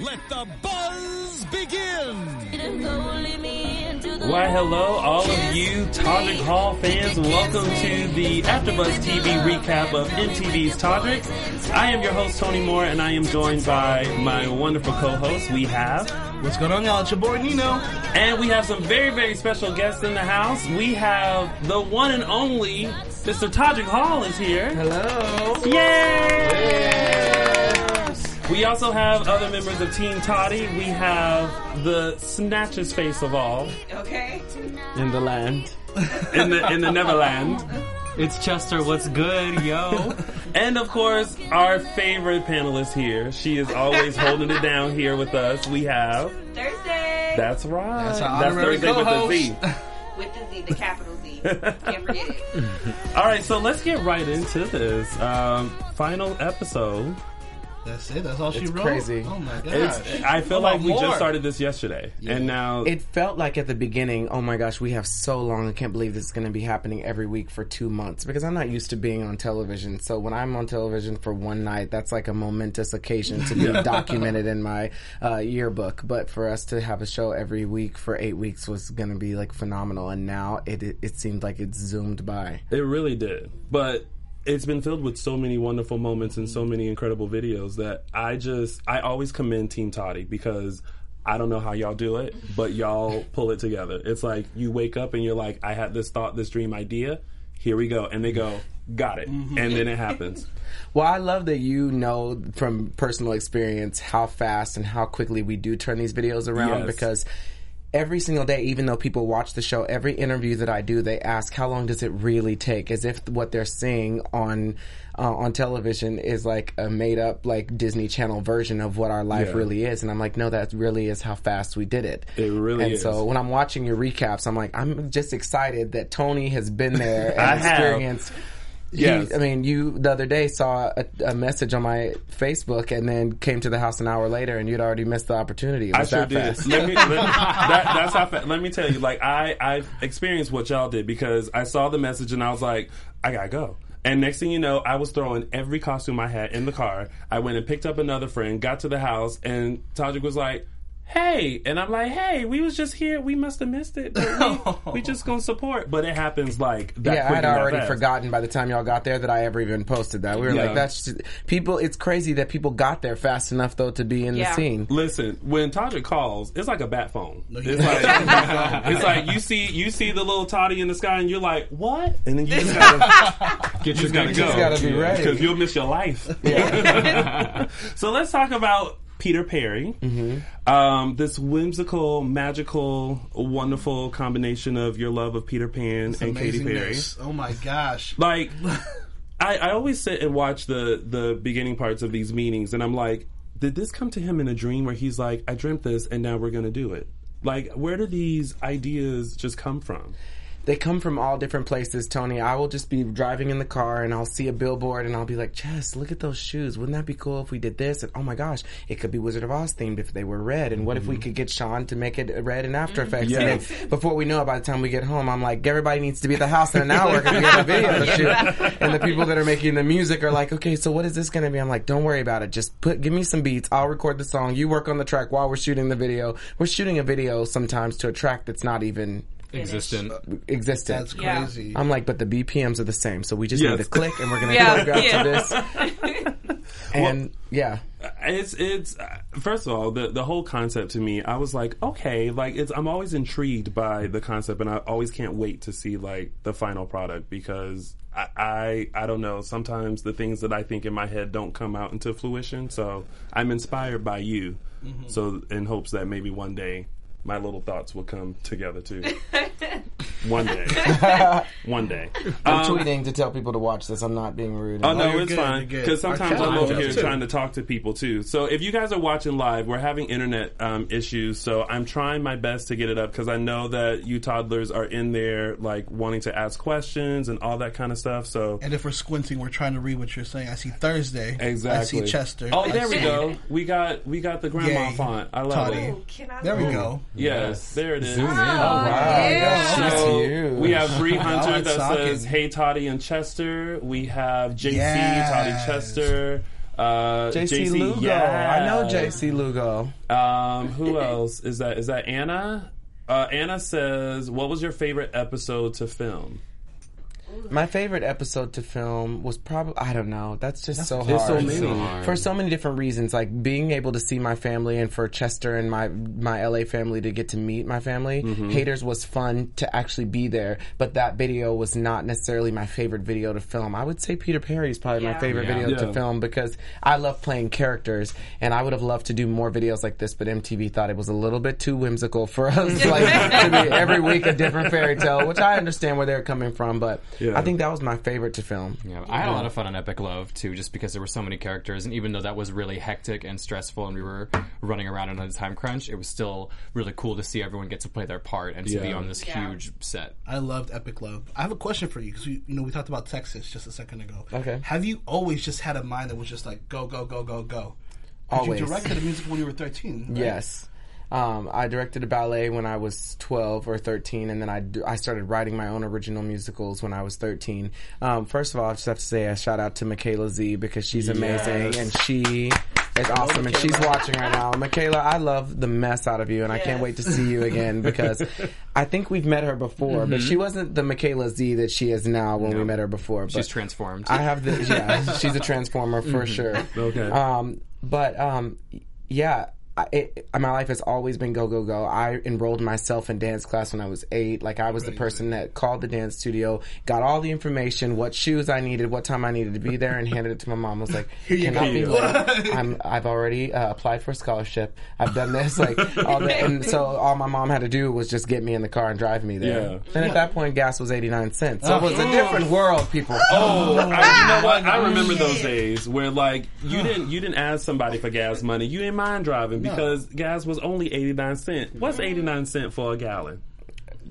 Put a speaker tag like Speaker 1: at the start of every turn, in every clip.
Speaker 1: let the buzz begin.
Speaker 2: Why, hello, all of you Todrick Hall fans. Welcome to the AfterBuzz TV recap of MTV's Todrick. I am your host, Tony Moore, and I am joined by my wonderful co-host. We have...
Speaker 3: What's going on, y'all? It's your boy Nino.
Speaker 2: And we have some very, very special guests in the house. We have the one and only Mr. Todrick Hall is here.
Speaker 3: Hello.
Speaker 2: Yay! We also have other members of Team Toddy. We have the snatchest face of all
Speaker 4: Okay.
Speaker 2: in the land, in the in the Neverland,
Speaker 5: It's Chester. What's good, yo?
Speaker 2: and of course our favorite panelist here. She is always holding it down here with us. We have.
Speaker 4: Thursday.
Speaker 2: That's right.
Speaker 3: That's our honorary
Speaker 2: Thursday with the Z.
Speaker 4: with the Z, the capital Z. Can't forget it.
Speaker 2: All right, so let's get right into this um, final episode.
Speaker 3: That's it. That's all she
Speaker 6: It's
Speaker 3: wrote.
Speaker 6: crazy.
Speaker 3: Oh my gosh.
Speaker 2: It's, I feel like we
Speaker 3: more?
Speaker 2: just started this yesterday, and now
Speaker 6: It felt like at the beginning, oh my gosh, we have so long. I can't believe this is going to be happening every week for two months because I'm not used to being on television. So when I'm on television for one night, that's like a momentous occasion to be documented in my uh, yearbook. But for us to have a show every week for eight weeks was going to be like phenomenal. And now it, it it seemed like it zoomed by.
Speaker 2: It really did. But it's been filled with so many wonderful moments and so many incredible videos that I just I always commend Team Toddy because I don't know how y'all do it, but y'all pull it together. It's like you wake up and you're like, I had this thought, this dream idea. Here we go. And they go, got it. Mm-hmm. And then it happens.
Speaker 6: Well, I love that you know from personal experience how fast and how quickly we do turn these videos around
Speaker 2: Yes.
Speaker 6: because every single day, even though people watch the show, every interview that I do, they ask how long does it really take, as if what they're seeing on uh, on television is like a made up like Disney Channel version of what our life
Speaker 2: Yeah.
Speaker 6: really is, and I'm like, no, that really is how fast we did it.
Speaker 2: It really
Speaker 6: and
Speaker 2: is.
Speaker 6: so when I'm watching your recaps, I'm like, I'm just excited that Tony has been there and
Speaker 2: I have.
Speaker 6: He- I mean, you the other day saw a, a message on my Facebook and then came to the house an hour later and you'd already missed the opportunity. It
Speaker 2: I sure did.
Speaker 6: fast.
Speaker 2: Let me, let me- that, that's how. Fa- let me tell you, like I, I've experienced what y'all did because I saw the message and I was like, I gotta go. And next thing you know, I was throwing every costume I had in the car. I went and picked up another friend, got to the house, and Todrick was like, "Hey," and I'm like, "Hey, we was just here. We must have missed it. But we, we just gonna support." But it happens like that.
Speaker 6: yeah, I'd already
Speaker 2: fast.
Speaker 6: forgotten by the time y'all got there that I ever even posted that. We were
Speaker 2: Yeah.
Speaker 6: like, that's just, people. It's crazy that people got there fast enough though to be in
Speaker 4: Yeah.
Speaker 6: the scene.
Speaker 2: Listen, when Todrick calls, it's like a bat phone. It's like it's like you see you see the little toddy in the sky, and you're like, "What?" And then you just gotta
Speaker 5: Get
Speaker 2: you just gotta go.
Speaker 6: gotta be ready.
Speaker 2: because you'll miss your life. Yeah. so let's talk about Peter Perry. Um, this whimsical, magical, wonderful combination of your love of Peter Pan and Katy Perry.
Speaker 3: Oh my gosh.
Speaker 2: Like, I, I always sit and watch the the beginning parts of these meetings, and I'm like, did this come to him in a dream where he's like, I dreamt this, and now we're gonna do it? Like, where do these ideas just come from?
Speaker 6: They come from all different places, Tony. I will just be driving in the car and I'll see a billboard and I'll be like, Jess, look at those shoes. Wouldn't that be cool if we did this? And oh my gosh, it could be Wizard of Oz themed if they were red. And what if we mm-hmm. could get Sean to make it red in After Effects? Mm-hmm. And
Speaker 2: Yes.
Speaker 6: then before we know it, by the time we get home, I'm like, everybody needs to be at the house in an hour because we have a video to shoot. And the people that are making the music are like, okay, so what is this going to be? I'm like, don't worry about it. Just put, give me some beats. I'll record the song. You work on the track while we're shooting the video. We're shooting a video sometimes to a track that's not even
Speaker 5: Existent.
Speaker 6: existent.
Speaker 3: That's
Speaker 4: Yeah.
Speaker 3: crazy.
Speaker 6: I'm like, but the BPMs are the same, so we just
Speaker 2: Yes.
Speaker 6: need to click and we're gonna
Speaker 4: Yeah,
Speaker 6: choreograph
Speaker 4: yeah.
Speaker 6: to this. And yeah,
Speaker 2: It's it's uh, first of all the the whole concept to me. I was like, okay, like it's I'm always intrigued by the concept, and I always can't wait to see like the final product because I I, I don't know. Sometimes the things that I think in my head don't come out into fruition. So I'm inspired by you. So in hopes that maybe one day my little thoughts will come together too. One day. One day.
Speaker 6: I'm
Speaker 2: Um,
Speaker 6: tweeting to tell people to watch this. I'm not being rude.
Speaker 2: Oh no, it's
Speaker 3: good,
Speaker 2: fine because sometimes I'm over here
Speaker 3: too.
Speaker 2: trying to talk to people too. So if you guys are watching live, we're having internet um, issues, so I'm trying my best to get it up because I know that you toddlers are in there like wanting to ask questions and all that kind of stuff. So
Speaker 3: And if we're squinting, we're trying to read what you're saying. I see Thursday.
Speaker 2: exactly.
Speaker 3: I see Chester.
Speaker 2: Oh,
Speaker 3: I
Speaker 2: there we go. We got we got the grandma
Speaker 3: Yay.
Speaker 2: font. I love
Speaker 3: Toddy.
Speaker 2: it.
Speaker 4: Ooh, can I
Speaker 3: There we
Speaker 4: look?
Speaker 3: go.
Speaker 2: Yes, there it is.
Speaker 5: Zoom in.
Speaker 6: Oh, wow, yeah, she's
Speaker 2: So
Speaker 6: huge.
Speaker 2: we have Bree Hunter
Speaker 3: like
Speaker 2: that
Speaker 3: socking.
Speaker 2: says "Hey Toddy and Chester." We have JC
Speaker 3: Yes.
Speaker 2: Toddy Chester. Uh,
Speaker 6: JC Lugo.
Speaker 2: yes.
Speaker 6: I know JC Lugo.
Speaker 2: Um, who else is that? Is that Anna? Uh, Anna says, "What was your favorite episode to film?"
Speaker 6: My favorite episode to film was probably I don't know. That's just so hard.
Speaker 2: so many.
Speaker 5: So hard.
Speaker 6: for so many different reasons, like being able to see my family, and for Chester and my my LA family to get to meet my family.
Speaker 2: Mm-hmm.
Speaker 6: Haters was fun to actually be there, but that video was not necessarily my favorite video to film. I would say Peter Perry is probably my favorite
Speaker 5: Yeah.
Speaker 6: video
Speaker 2: Yeah.
Speaker 6: to film because I love playing characters, and I would have loved to do more videos like this, but MTV thought it was a little bit too whimsical for us, like to be every week a different fairy tale, which I understand where they're coming from, but
Speaker 2: Yeah.
Speaker 6: I think that was my favorite to film.
Speaker 5: Yeah, I had a lot of fun on Epic Love too, just because there were so many characters, and even though that was really hectic and stressful, and we were running around on a time crunch, it was still really cool to see everyone get to play their part and to be on this
Speaker 4: Yeah.
Speaker 5: huge set.
Speaker 3: I loved Epic Love. I have a question for you because you know we talked about Texas just a second ago.
Speaker 6: Okay.
Speaker 3: Have you always just had a mind that was just like go go go go go? 'Cause
Speaker 6: Always.
Speaker 3: You directed a musical when you were thirteen. right?
Speaker 6: Yes. Um, I directed a ballet when I was 12 or 13, and then I, d- I started writing my own original musicals when I was 13. Um, first of all, I just have to say a shout out to Michaela Z because she's amazing
Speaker 2: Yes.
Speaker 6: and she is awesome and she's watching right now. Michaela, I love the mess out of you and I can't wait to see you again because I think we've met her before, but she wasn't the Michaela Z that she is now when we met her before. But
Speaker 5: She's transformed.
Speaker 6: I have the yeah. She's a transformer for sure.
Speaker 2: Okay.
Speaker 6: Um, but um, yeah. I, it, my life has always been go go go. I enrolled myself in dance class when I was eight. Like I was the person that called the dance studio, got all the information, what shoes I needed, what time I needed to be there, and handed it to my mom. I was like,
Speaker 3: you
Speaker 6: "Cannot be late. I'm, I've already uh, applied for a scholarship. I've done this, like all the, and so all my mom had to do was just get me in the car and drive me there.
Speaker 2: Yeah.
Speaker 6: And at that point, gas was eighty nine cents, so it was a different world, people.
Speaker 2: Oh, I, you know what? I remember those days where like you didn't you didn't ask somebody for gas money. You didn't mind driving because gas was only eighty nine cent. What's eighty nine cent for a gallon?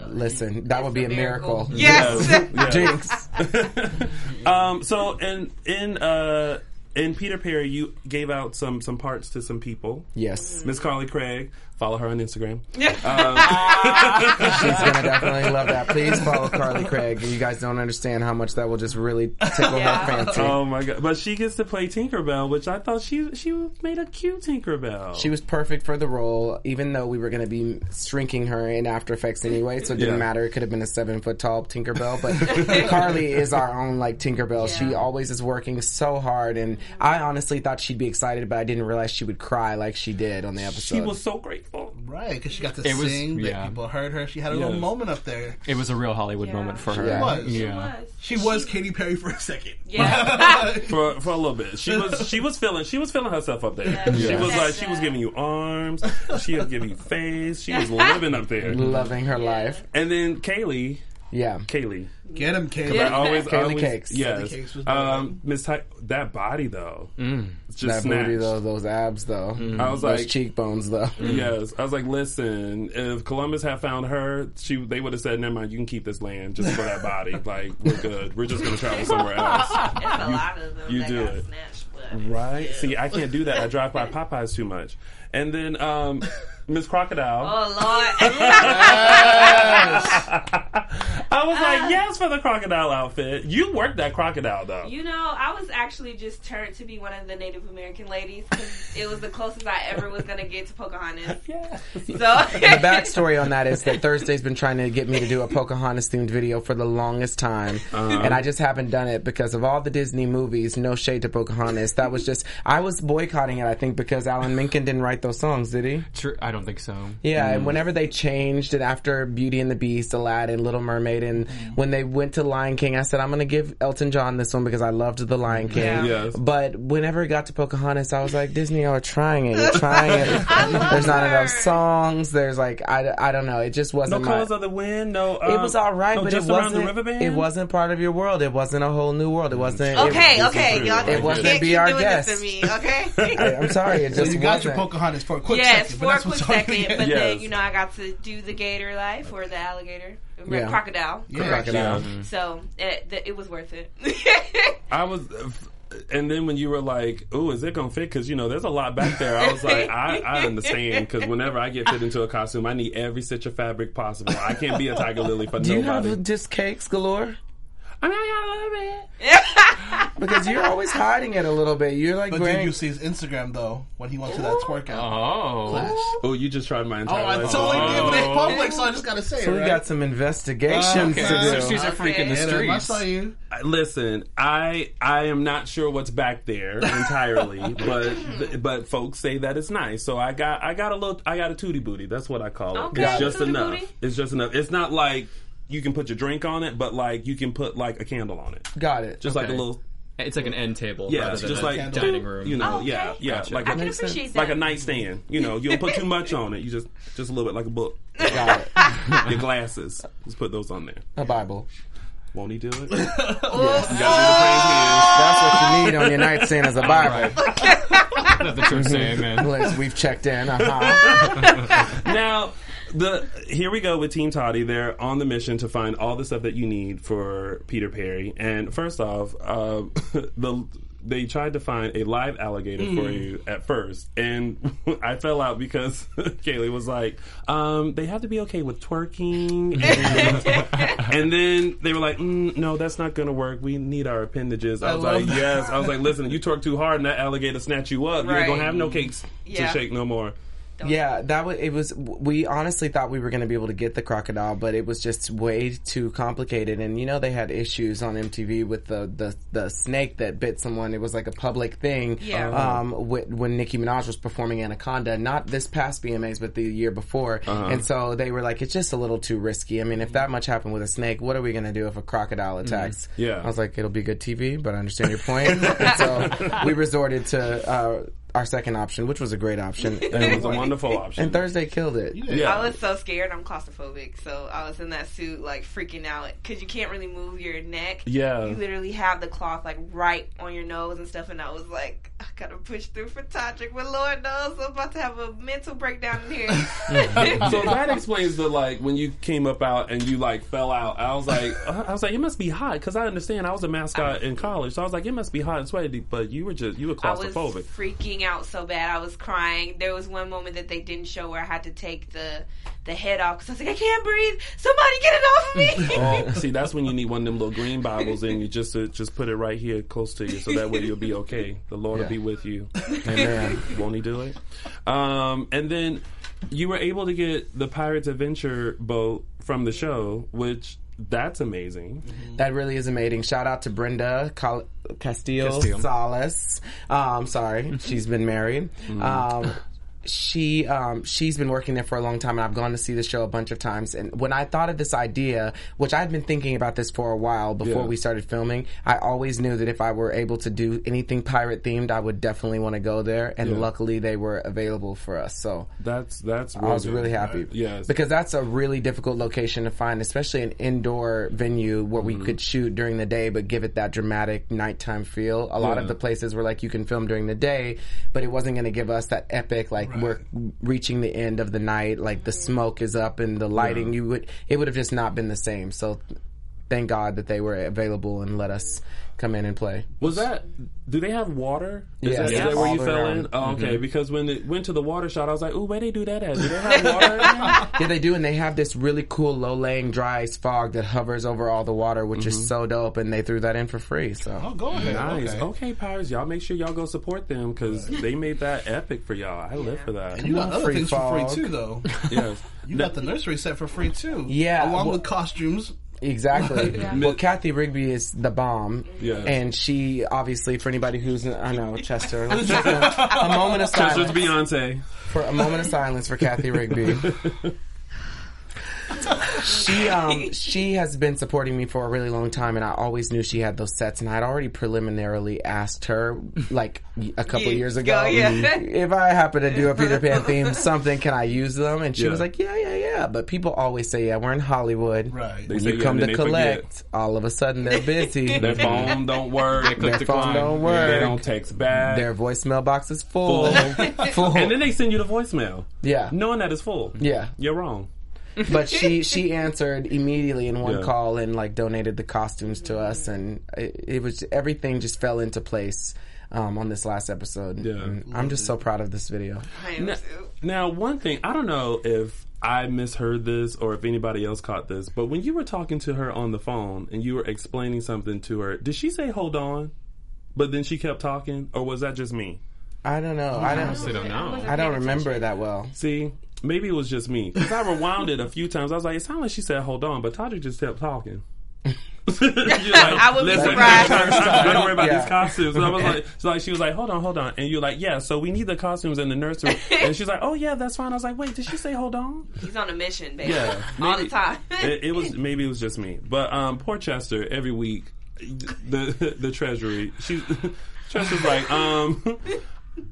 Speaker 6: Listen, that would be a miracle.
Speaker 4: Yes.
Speaker 2: Yeah.
Speaker 6: Jinx.
Speaker 2: um. So in in uh in Peter Perry, you gave out some some parts to some people.
Speaker 6: Yes.
Speaker 2: Miss Carly Craig, follow her on Instagram.
Speaker 6: Um, she's gonna definitely love that. Please follow Carly Craig. You guys don't understand how much that will just really tickle
Speaker 4: Yeah.
Speaker 6: her fancy.
Speaker 2: Oh my god! But she gets to play Tinkerbell, which I thought she she made a cute Tinkerbell.
Speaker 6: She was perfect for the role, even though we were going to be shrinking her in After Effects anyway, so it didn't
Speaker 2: Yeah.
Speaker 6: matter. It could have been a seven foot tall Tinkerbell, but Carly is our own like Tinkerbell. She always is working so hard, and I honestly thought she'd be excited, but I didn't realize she would cry like she did on the episode.
Speaker 2: she was so grateful.
Speaker 3: Right, because she got to
Speaker 5: It was-
Speaker 3: sing. that
Speaker 5: yeah.
Speaker 3: people heard her. She had a
Speaker 2: Yes.
Speaker 3: little moment up there.
Speaker 5: it was a real Hollywood
Speaker 4: Yeah.
Speaker 5: moment for her.
Speaker 6: Yeah.
Speaker 3: was.
Speaker 4: She
Speaker 5: Yeah.
Speaker 4: was.
Speaker 3: She was Katy Perry for a second.
Speaker 4: Yeah.
Speaker 2: for for a little bit. She was she was feeling she was feeling herself up there.
Speaker 4: Yeah.
Speaker 2: She
Speaker 4: Yeah.
Speaker 2: was like she was giving you arms. She was giving you face. She was living up there.
Speaker 6: loving her life.
Speaker 2: And then Kaylee,
Speaker 6: Yeah.
Speaker 2: Kaylee.
Speaker 3: Get him, Kayla.
Speaker 2: I always, I
Speaker 6: Kaylee
Speaker 2: always
Speaker 6: Cakes.
Speaker 2: Yes.
Speaker 3: Kaylee Cakes
Speaker 2: um, Miss Ty- that body though, it's just
Speaker 6: That booty though, those abs though,
Speaker 2: I was
Speaker 6: those
Speaker 2: like,
Speaker 6: cheekbones though.
Speaker 2: yes. I was like, listen, if Columbus had found her, she they would have said, never mind, you can keep this land just for that body. Like we're good. We're just gonna travel somewhere else.
Speaker 4: It's a lot of them
Speaker 2: you
Speaker 4: that
Speaker 2: do
Speaker 4: got
Speaker 2: it.
Speaker 4: snatched. But
Speaker 2: Right? See, I can't do that. I drive by Popeyes too much. And then um, Miss Crocodile.
Speaker 4: Oh Lord.
Speaker 2: I was like, uh, yes, for the crocodile outfit. You worked that crocodile though.
Speaker 4: You know, I was actually just turned to be one of the Native American ladies because it was the closest I ever was gonna get to Pocahontas.
Speaker 2: yeah.
Speaker 4: So
Speaker 6: The backstory on that is that Thursday's been trying to get me to do a Pocahontas themed video for the longest time, uh-huh. and I just haven't done it because of all the Disney movies. No shade to Pocahontas. That was just I was boycotting it. I think because Alan Menken didn't write those songs, did he?
Speaker 5: True, I don't think so.
Speaker 6: Yeah, and mm. whenever they changed it after Beauty and the Beast, Aladdin, Little Mermaid, and mm. when they went to Lion King, I said I'm going to give Elton John this one because I loved the Lion King.
Speaker 4: Yeah.
Speaker 2: Yes.
Speaker 6: But whenever it got to Pocahontas, I was like, Disney, y'all are trying it. You're trying it. There's not
Speaker 4: her.
Speaker 6: enough songs. There's like I, I don't know. It just wasn't my.
Speaker 2: colors of the wind. No,
Speaker 6: it
Speaker 2: um,
Speaker 6: was all right,
Speaker 2: no,
Speaker 6: but
Speaker 2: just
Speaker 6: it
Speaker 2: around
Speaker 6: wasn't.
Speaker 2: the river band.
Speaker 6: It wasn't part of your world. It wasn't a whole new world. It wasn't.
Speaker 4: Okay,
Speaker 6: it,
Speaker 4: okay,
Speaker 2: true.
Speaker 4: y'all
Speaker 2: It
Speaker 4: can't
Speaker 6: wasn't Be Our
Speaker 4: doing
Speaker 6: Guest.
Speaker 4: me, okay?
Speaker 6: I, am sorry. It
Speaker 3: So
Speaker 6: just
Speaker 3: you got
Speaker 6: wasn't.
Speaker 3: Pocahontas for a quick
Speaker 4: yes,
Speaker 3: second.
Speaker 4: for
Speaker 3: but
Speaker 4: a
Speaker 3: that's
Speaker 4: quick
Speaker 3: what's on
Speaker 4: second,
Speaker 3: your-
Speaker 4: but
Speaker 2: Yes.
Speaker 4: then you know I got to do the gator life or the alligator,
Speaker 6: Yeah.
Speaker 4: crocodile.
Speaker 3: Yeah.
Speaker 4: correction.
Speaker 6: Crocodile.
Speaker 4: So mm-hmm. it, th- it was worth it.
Speaker 2: I was, and then when you were like, "Ooh, is it gonna fit?" Because you know, there's a lot back there. I was like, I, I understand because whenever I get fit into a costume, I need every stitch of fabric possible. I can't be a tiger lily for
Speaker 6: Do you
Speaker 2: nobody.
Speaker 6: have just cakes galore?
Speaker 2: I mean, I got a little bit.
Speaker 6: Because you're always hiding it a little bit. You're like
Speaker 3: But did you see his Instagram though when he went to that twerk out?
Speaker 5: Oh.
Speaker 3: class?
Speaker 2: Oh, you just tried my entire.
Speaker 3: Oh,
Speaker 2: entire
Speaker 3: I
Speaker 2: life.
Speaker 3: totally did, but it's
Speaker 5: Oh.
Speaker 3: public, so I just gotta say
Speaker 6: so
Speaker 3: it.
Speaker 6: we got some investigations oh,
Speaker 3: Okay.
Speaker 6: to do.
Speaker 5: So she's a freak in the
Speaker 3: streets. I saw you.
Speaker 2: Listen, I I am not sure what's back there entirely, but but folks say that it's nice. So I got I got a little I got a tootie booty. That's what I call it.
Speaker 4: Okay,
Speaker 2: it's just enough.
Speaker 4: booty.
Speaker 2: It's just enough. It's not like you can put your drink on it, but like you can put like a candle on it.
Speaker 6: Got it.
Speaker 2: Just like a
Speaker 5: Okay.
Speaker 2: little
Speaker 5: It's like an end table.
Speaker 2: yeah,
Speaker 5: rather
Speaker 2: it's
Speaker 5: than
Speaker 2: just
Speaker 5: a
Speaker 2: like
Speaker 5: dining room.
Speaker 2: You know,
Speaker 4: Oh, okay.
Speaker 2: yeah, yeah,
Speaker 5: Gotcha.
Speaker 2: like
Speaker 4: I
Speaker 2: a,
Speaker 4: can
Speaker 6: Makes
Speaker 4: appreciate that.
Speaker 2: like a nightstand. You know, you don't put too much on it. You just just a little bit like a book.
Speaker 6: Got it.
Speaker 2: Your glasses, just put those on there.
Speaker 6: A Bible.
Speaker 2: Won't he do it? You gotta do the praying
Speaker 6: That's what you need on your nightstand as a Bible.
Speaker 5: That's the church say amen.
Speaker 6: Let's- We've checked in. Uh-huh.
Speaker 2: now the here we go with Team Toddy. They're on the mission to find all the stuff that you need for Peter Perry. And first off, uh, the they tried to find a live alligator for you at first, and I fell out because Kaylee was like, um, "They have to be okay with twerking," and, and then they were like, mm, "No, that's not going to work. We need our appendages." I,
Speaker 3: I
Speaker 2: was like,
Speaker 3: that.
Speaker 2: "Yes." I was like, "Listen, you twerk too hard, and that alligator snatch you up. You ain't gonna have no cakes
Speaker 4: Yeah.
Speaker 2: to shake no more."
Speaker 6: Yeah, that was it. Was we honestly thought we were going to be able to get the crocodile, but it was just way too complicated. And you know they had issues on MTV with the the, the snake that bit someone. It was like a public thing.
Speaker 4: Yeah.
Speaker 6: Um, wh- when Nicki Minaj was performing Anaconda, not this past BMAs, but the year before. And so they were like, it's just a little too risky. I mean, if that much happened with a snake, what are we going to do if a crocodile attacks?
Speaker 2: Yeah.
Speaker 6: I was like, it'll be good TV, but I understand your point. and so we resorted to. Uh, our second option, which was a great option,
Speaker 2: And it was a wonderful option.
Speaker 6: and Thursday killed it.
Speaker 2: yeah.
Speaker 4: I was so scared. I'm claustrophobic, so I was in that suit, like freaking out, because you can't really move your neck.
Speaker 2: Yeah.
Speaker 4: you literally have the cloth like right on your nose and stuff. And I was like, I gotta push through for Todrick, but Lord knows I'm about to have a mental breakdown in here.
Speaker 2: so that explains the like when you came up out and you like fell out. I was like, uh, I was like, it must be hot because I understand I was a mascot in college, so I was like, it must be hot and sweaty. But you were just you were
Speaker 4: I was
Speaker 2: claustrophobic.
Speaker 4: freaking out so bad. I was crying. There was one moment that they didn't show where I had to take the the head off because I was like, I can't breathe. Somebody get it off of me.
Speaker 2: Oh, see, that's when you need one of them little green Bibles, and you just uh, just put it right here close to you, so that way you'll be okay. The Lord
Speaker 6: Yeah.
Speaker 2: Will be with you.
Speaker 6: Amen.
Speaker 2: Won't He do it? Um, and then you were able to get the Pirates Adventure boat from the show, which that's amazing.
Speaker 6: That really is amazing. Shout out to Brenda Cal- Castillo,
Speaker 5: Castillo.
Speaker 6: Salas. Um, sorry, she's been married.
Speaker 2: Mm-hmm.
Speaker 6: Um, she um, she's been working there for a long time, and I've gone to see the show a bunch of times. And when I thought of this idea, which I'd been thinking about this for a while before
Speaker 2: Yeah.
Speaker 6: we started filming, I always knew that if I were able to do anything pirate themed, I would definitely want to go there. And
Speaker 2: Yeah.
Speaker 6: luckily, they were available for us. So
Speaker 2: That's that's.
Speaker 6: I was really happy.
Speaker 2: Yes.
Speaker 6: Because that's a really difficult location to find, especially an indoor venue where
Speaker 2: Mm-hmm.
Speaker 6: we could shoot during the day but give it that dramatic nighttime feel. A lot
Speaker 2: Yeah.
Speaker 6: of the places were like you can film during the day, but it wasn't going to give us that epic like we're reaching the end of the night, like the smoke is up and the lighting. You would it would have just not been the same. So thank God that they were available and let us come in and play.
Speaker 2: Was that? Do they have water? Is
Speaker 6: Yes.
Speaker 2: that, is
Speaker 6: Yes.
Speaker 2: that where you fell
Speaker 6: around.
Speaker 2: in? Oh, okay,
Speaker 6: Mm-hmm.
Speaker 2: because when it went to the water shot, I was like, "Ooh, where they do that at? Do they have water?"
Speaker 6: Yeah, they do, and they have this really cool low laying dry ice fog that hovers over all the water, which
Speaker 2: Mm-hmm.
Speaker 6: is so dope. And they threw that in for free. So
Speaker 3: Oh, go ahead.
Speaker 2: nice.
Speaker 3: Okay.
Speaker 2: Okay. Pirates, y'all make sure y'all go support them because they made that epic for y'all. I live for that.
Speaker 3: And You got other things
Speaker 6: fog.
Speaker 3: for free too, though.
Speaker 2: yes.
Speaker 3: You got the nursery set for free too.
Speaker 6: Yeah,
Speaker 3: along
Speaker 6: well-
Speaker 3: with costumes.
Speaker 6: Exactly. Well, Cathy Rigby is the bomb.
Speaker 2: Yeah.
Speaker 6: And she, obviously, for anybody who's, I know, Chester, a, a moment of
Speaker 2: Chester's
Speaker 6: silence.
Speaker 2: Beyonce.
Speaker 6: For a moment of silence for Cathy Rigby. she um she has been supporting me for a really long time, and I always knew she had those sets, and I'd already preliminarily asked her like a couple
Speaker 4: Years
Speaker 6: years
Speaker 4: ago,
Speaker 6: ago,
Speaker 4: yeah.
Speaker 6: if I happen to do a Peter Pan theme, something can I use them? And she
Speaker 2: Yeah.
Speaker 6: was like, yeah, yeah, yeah. But people always say, yeah, we're in Hollywood.
Speaker 3: Right.
Speaker 2: They
Speaker 6: When
Speaker 2: say,
Speaker 6: you
Speaker 2: yeah,
Speaker 6: come
Speaker 2: and
Speaker 6: to
Speaker 2: then they
Speaker 6: collect, all of a sudden they're busy.
Speaker 2: Their phone don't work.
Speaker 5: Click
Speaker 6: Their phone
Speaker 5: decline.
Speaker 6: don't work.
Speaker 2: They don't text back.
Speaker 6: Their voicemail box is full. full.
Speaker 2: and then they send you the voicemail,
Speaker 6: yeah.
Speaker 2: knowing that it's full.
Speaker 6: Yeah.
Speaker 2: You're wrong.
Speaker 6: But she she answered immediately in one
Speaker 2: Yeah.
Speaker 6: call and like donated the costumes to us and it, it was everything just fell into place um, on this last episode
Speaker 2: Yeah.
Speaker 6: And i'm just so proud of this video
Speaker 4: I am
Speaker 2: Now,
Speaker 4: too.
Speaker 2: now, one thing I don't know if I misheard this or if anybody else caught this, but when you were talking to her on the phone and you were explaining something to her, did she say "hold on"? But then she kept talking, or was that just me?
Speaker 6: I don't know i
Speaker 5: honestly
Speaker 6: don't
Speaker 5: don't know.
Speaker 6: i don't remember it that well
Speaker 2: See, maybe it was just me because I rewound it a few times. I was like, it sounded like she said "hold on," but Todrick just kept talking. You're like,
Speaker 4: I would be
Speaker 2: "Listen,
Speaker 4: surprised."
Speaker 2: Don't worry about
Speaker 6: Yeah.
Speaker 2: these costumes. And I was like, so like she was like, hold on, hold on, and you're like, yeah. So we need the costumes in the nursery, and she's like, oh yeah, that's fine. I was like, wait, did she say hold on?
Speaker 4: He's on a mission, baby.
Speaker 2: Yeah,
Speaker 4: all
Speaker 2: maybe-
Speaker 4: the time.
Speaker 2: it, it was maybe it was just me, but um, poor Chester. Every week, the the treasury. She Chester's like, um,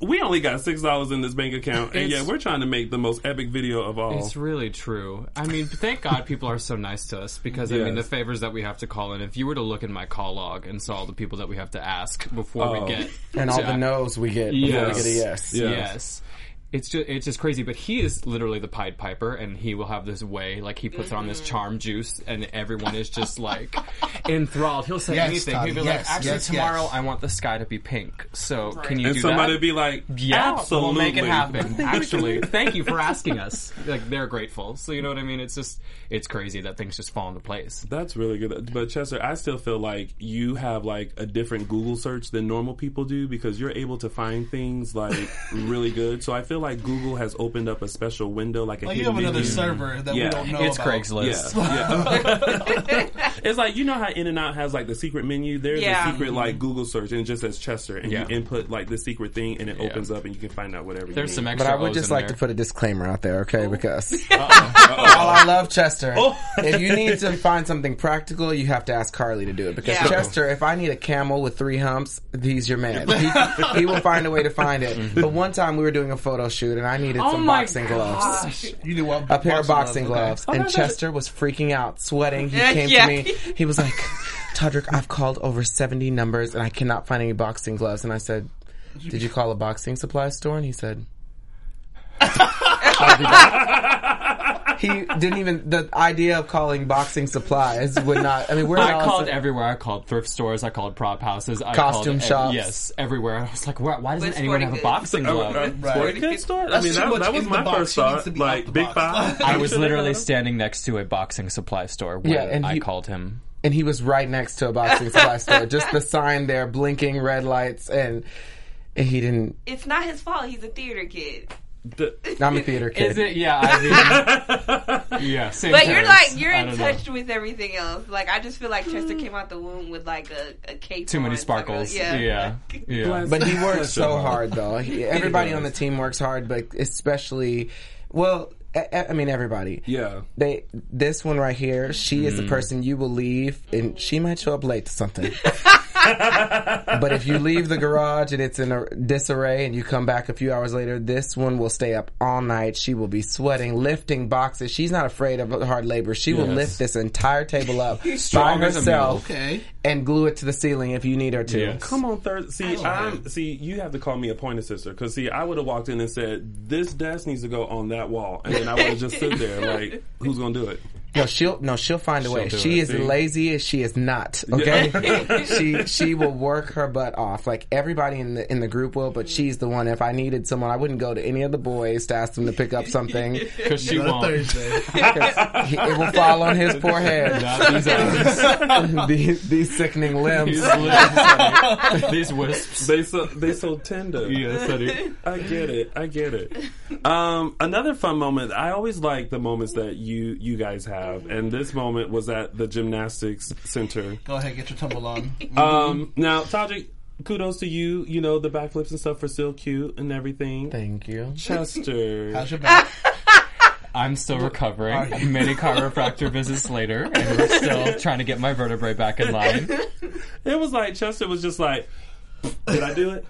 Speaker 2: we only got six dollars in this bank account, and
Speaker 5: It's-
Speaker 2: yet we're trying to make the most epic video of all.
Speaker 5: It's really true. I mean, thank God people are so nice to us because I mean the favors that we have to call in. If you were to look in my call log and saw all the people that we have to ask before
Speaker 2: Oh.
Speaker 5: we get
Speaker 6: and all
Speaker 5: to-
Speaker 6: the no's we get before
Speaker 5: Yes.
Speaker 6: we get a yes
Speaker 2: Yeah.
Speaker 5: Yes. It's just it's just crazy, but he is literally the Pied Piper, and he will have this way, like he puts on this mm-hmm. charm juice, and everyone is just like enthralled. He'll say
Speaker 3: Yes,
Speaker 5: anything.
Speaker 3: Todd,
Speaker 5: He'll be
Speaker 3: yes,
Speaker 5: like, "Actually,
Speaker 3: yes,
Speaker 5: tomorrow
Speaker 3: yes.
Speaker 5: I want the sky to be pink. So can you
Speaker 2: and
Speaker 5: do
Speaker 2: somebody
Speaker 5: that?"
Speaker 2: be like,
Speaker 5: yeah,
Speaker 2: absolutely,
Speaker 5: we'll make it happen. Actually, thank you for asking us. Like they're grateful. So you know what I mean? It's just it's crazy that things just fall into place.
Speaker 2: That's really good. But Chester, I still feel like you have like a different Google search than normal people do because you're able to find things like really good. So I feel like Google has opened up a special window, like a
Speaker 3: Like you
Speaker 2: hidden
Speaker 3: have another
Speaker 2: menu.
Speaker 3: server that
Speaker 2: Yeah.
Speaker 3: we don't know
Speaker 5: It's
Speaker 3: about.
Speaker 5: Craigslist.
Speaker 2: Yeah, yeah. it's like you know how In and Out has like the secret menu. There's
Speaker 4: Yeah.
Speaker 2: a secret like mm-hmm. Google search and it just says Chester, and
Speaker 5: Yeah.
Speaker 2: you input like the secret thing, and it opens up, and you can find out whatever.
Speaker 5: There's
Speaker 2: you
Speaker 5: some
Speaker 2: need.
Speaker 5: extra.
Speaker 6: but I would
Speaker 5: O's
Speaker 6: just like
Speaker 5: there.
Speaker 6: to put a disclaimer out there, okay? Because while I love Chester, oh. if you need to find something practical, you have to ask Carly to do it. Because
Speaker 4: Yeah.
Speaker 6: Chester, if I need a camel with three humps, he's your man. He, he will find a way to find it. Mm-hmm. But one time we were doing a photo shoot, and I needed
Speaker 5: Oh
Speaker 6: some
Speaker 5: my
Speaker 6: boxing gloves.
Speaker 3: You do what?
Speaker 6: a pair of boxing gloves,
Speaker 3: okay.
Speaker 6: Oh, and Chester was freaking out, sweating. He came
Speaker 4: yeah.
Speaker 6: to me. He was like, "Todrick, I've called over seventy numbers, and I cannot find any boxing gloves." And I said, "Did you call a boxing supply store?" And he said. "I'll be back." he didn't even the idea of calling boxing supplies would not. I mean, we're
Speaker 5: I
Speaker 6: all-
Speaker 5: called everywhere. I called thrift stores. I called prop houses. I
Speaker 6: Costume
Speaker 5: called, ev-
Speaker 6: shops.
Speaker 5: Yes, everywhere. I was like, why, why doesn't
Speaker 4: With
Speaker 5: anyone have a boxing
Speaker 2: Uh,
Speaker 5: glove?
Speaker 2: uh,
Speaker 3: Right.
Speaker 2: sporting goods store? I mean, that, that was my first thought. Like Big
Speaker 3: box.
Speaker 2: Five.
Speaker 5: I was literally standing next to a boxing supply store when
Speaker 6: Yeah, and
Speaker 5: I
Speaker 6: he-
Speaker 5: called him.
Speaker 6: and he was right next to a boxing supply store. Just the sign there, blinking red lights, and he didn't.
Speaker 4: It's not his fault. He's a theater kid.
Speaker 2: The-
Speaker 6: I'm a theater kid.
Speaker 5: Is it? Yeah, I mean, yeah. Same
Speaker 4: But you're like you're in
Speaker 5: don't know.
Speaker 4: touch with everything else. Like I just feel like Chester came out the womb with like a, a cape.
Speaker 5: Too many
Speaker 4: on, like a-
Speaker 5: sparkles.
Speaker 4: yeah.
Speaker 5: yeah, yeah.
Speaker 6: But he works so hard, though. He, everybody on the team works hard, but especially, well, I, I mean, everybody.
Speaker 2: yeah.
Speaker 6: They, this one right here, she is the mm. person you will leave, and she might show up late to something. but if you leave the garage and it's in a disarray, and you come back a few hours later, this one will stay up all night. She will be sweating, lifting boxes. She's not afraid of hard labor. She will lift this entire table up by
Speaker 5: Strong as a
Speaker 6: herself.
Speaker 3: Okay.
Speaker 6: and glue it to the ceiling if you need her to.
Speaker 5: Yes.
Speaker 2: Come on, Thursday. See, I'm see. You have to call me a pointer sister because see, I would have walked in and said, "This desk needs to go on that wall," and then I would have just stood there like, "Who's gonna do it?"
Speaker 6: No, she'll no, she'll find a way.
Speaker 5: do
Speaker 6: She
Speaker 5: it,
Speaker 6: is
Speaker 2: see?
Speaker 6: lazy as she is not. Okay, she she will work her butt off. Like everybody in the in the group will, but she's the one. If I needed someone, I wouldn't go to any of the boys to ask them to pick up something.
Speaker 5: Because she won't.
Speaker 3: Thursday.
Speaker 6: he- it will fall on his poor head.
Speaker 5: These
Speaker 6: these, these sickening limbs.
Speaker 5: These, little- these wisps.
Speaker 2: They so they so tender.
Speaker 5: Yeah, sorry.
Speaker 2: I get it. I get it. Um, another fun moment. I always like the moments that you you guys have, and this moment was at the gymnastics center.
Speaker 3: Go ahead, get your tumble on.
Speaker 2: Um, now, Todrick, kudos to you. You know the backflips and stuff are still cute and everything.
Speaker 6: Thank you.
Speaker 2: Chester,
Speaker 3: How's your back?
Speaker 5: I'm still recovering. Many chiropractor visits later, and we're still trying to get my vertebrae back in line.
Speaker 2: It was like Chester was just like, "Did I do it?"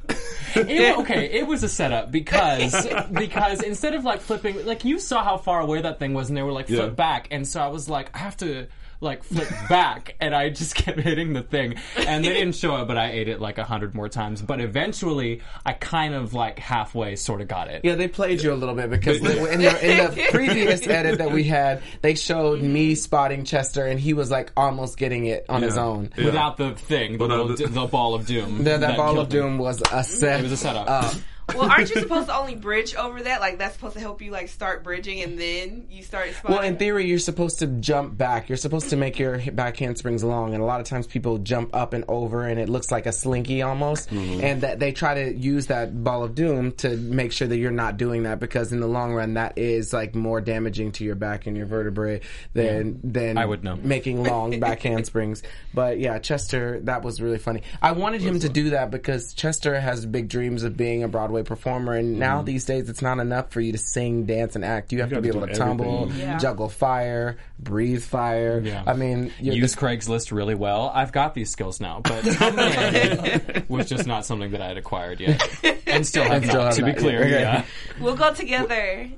Speaker 5: It, okay, it was a setup because because instead of like flipping, like you saw how far away that thing was, and they were like flip
Speaker 2: Yeah.
Speaker 5: back, and so I was like, I have to like flip back, and I just kept hitting the thing, and they didn't show it, but I ate it like a hundred more times. But eventually, I kind of like halfway sort of got it.
Speaker 6: Yeah, they played you a little bit because the, in, the, in the previous edit that we had, they showed me spotting Chester and he was like almost getting it on his own.
Speaker 2: Yeah.
Speaker 5: Without the thing, the, little,
Speaker 2: the-
Speaker 5: the, ball of doom.
Speaker 6: That, that ball
Speaker 5: killed
Speaker 6: of
Speaker 5: me.
Speaker 6: doom was a set.
Speaker 5: It was a setup.
Speaker 6: Uh,
Speaker 4: Well, aren't you supposed to only bridge over that? Like that's supposed to help you like start bridging and then you start spotting.
Speaker 6: Well, in theory, you're supposed to jump back. You're supposed to make your back handsprings long, and a lot of times people jump up and over, and it looks like a slinky almost. Mm-hmm. And that they try to use that ball of doom to make sure that you're not doing that because in the long run, that is like more damaging to your back and your vertebrae than than
Speaker 5: I would know.
Speaker 6: making long back handsprings. But yeah, Chester, that was really funny. I wanted him to do that because Chester has big dreams of being a Broadway performer, and now mm-hmm. these days it's not enough for you to sing, dance, and act. You have to
Speaker 2: gotta
Speaker 6: be able to tumble.
Speaker 4: Yeah.
Speaker 6: juggle fire, breathe fire.
Speaker 5: Yeah.
Speaker 6: I mean, you're
Speaker 5: Use Craigslist really well. I've got these skills now, but tumbling was just not something that I had acquired yet, and still have
Speaker 6: still
Speaker 5: not.
Speaker 6: have
Speaker 5: to be clear,
Speaker 6: yet. Okay.
Speaker 5: yeah.
Speaker 4: we'll go together.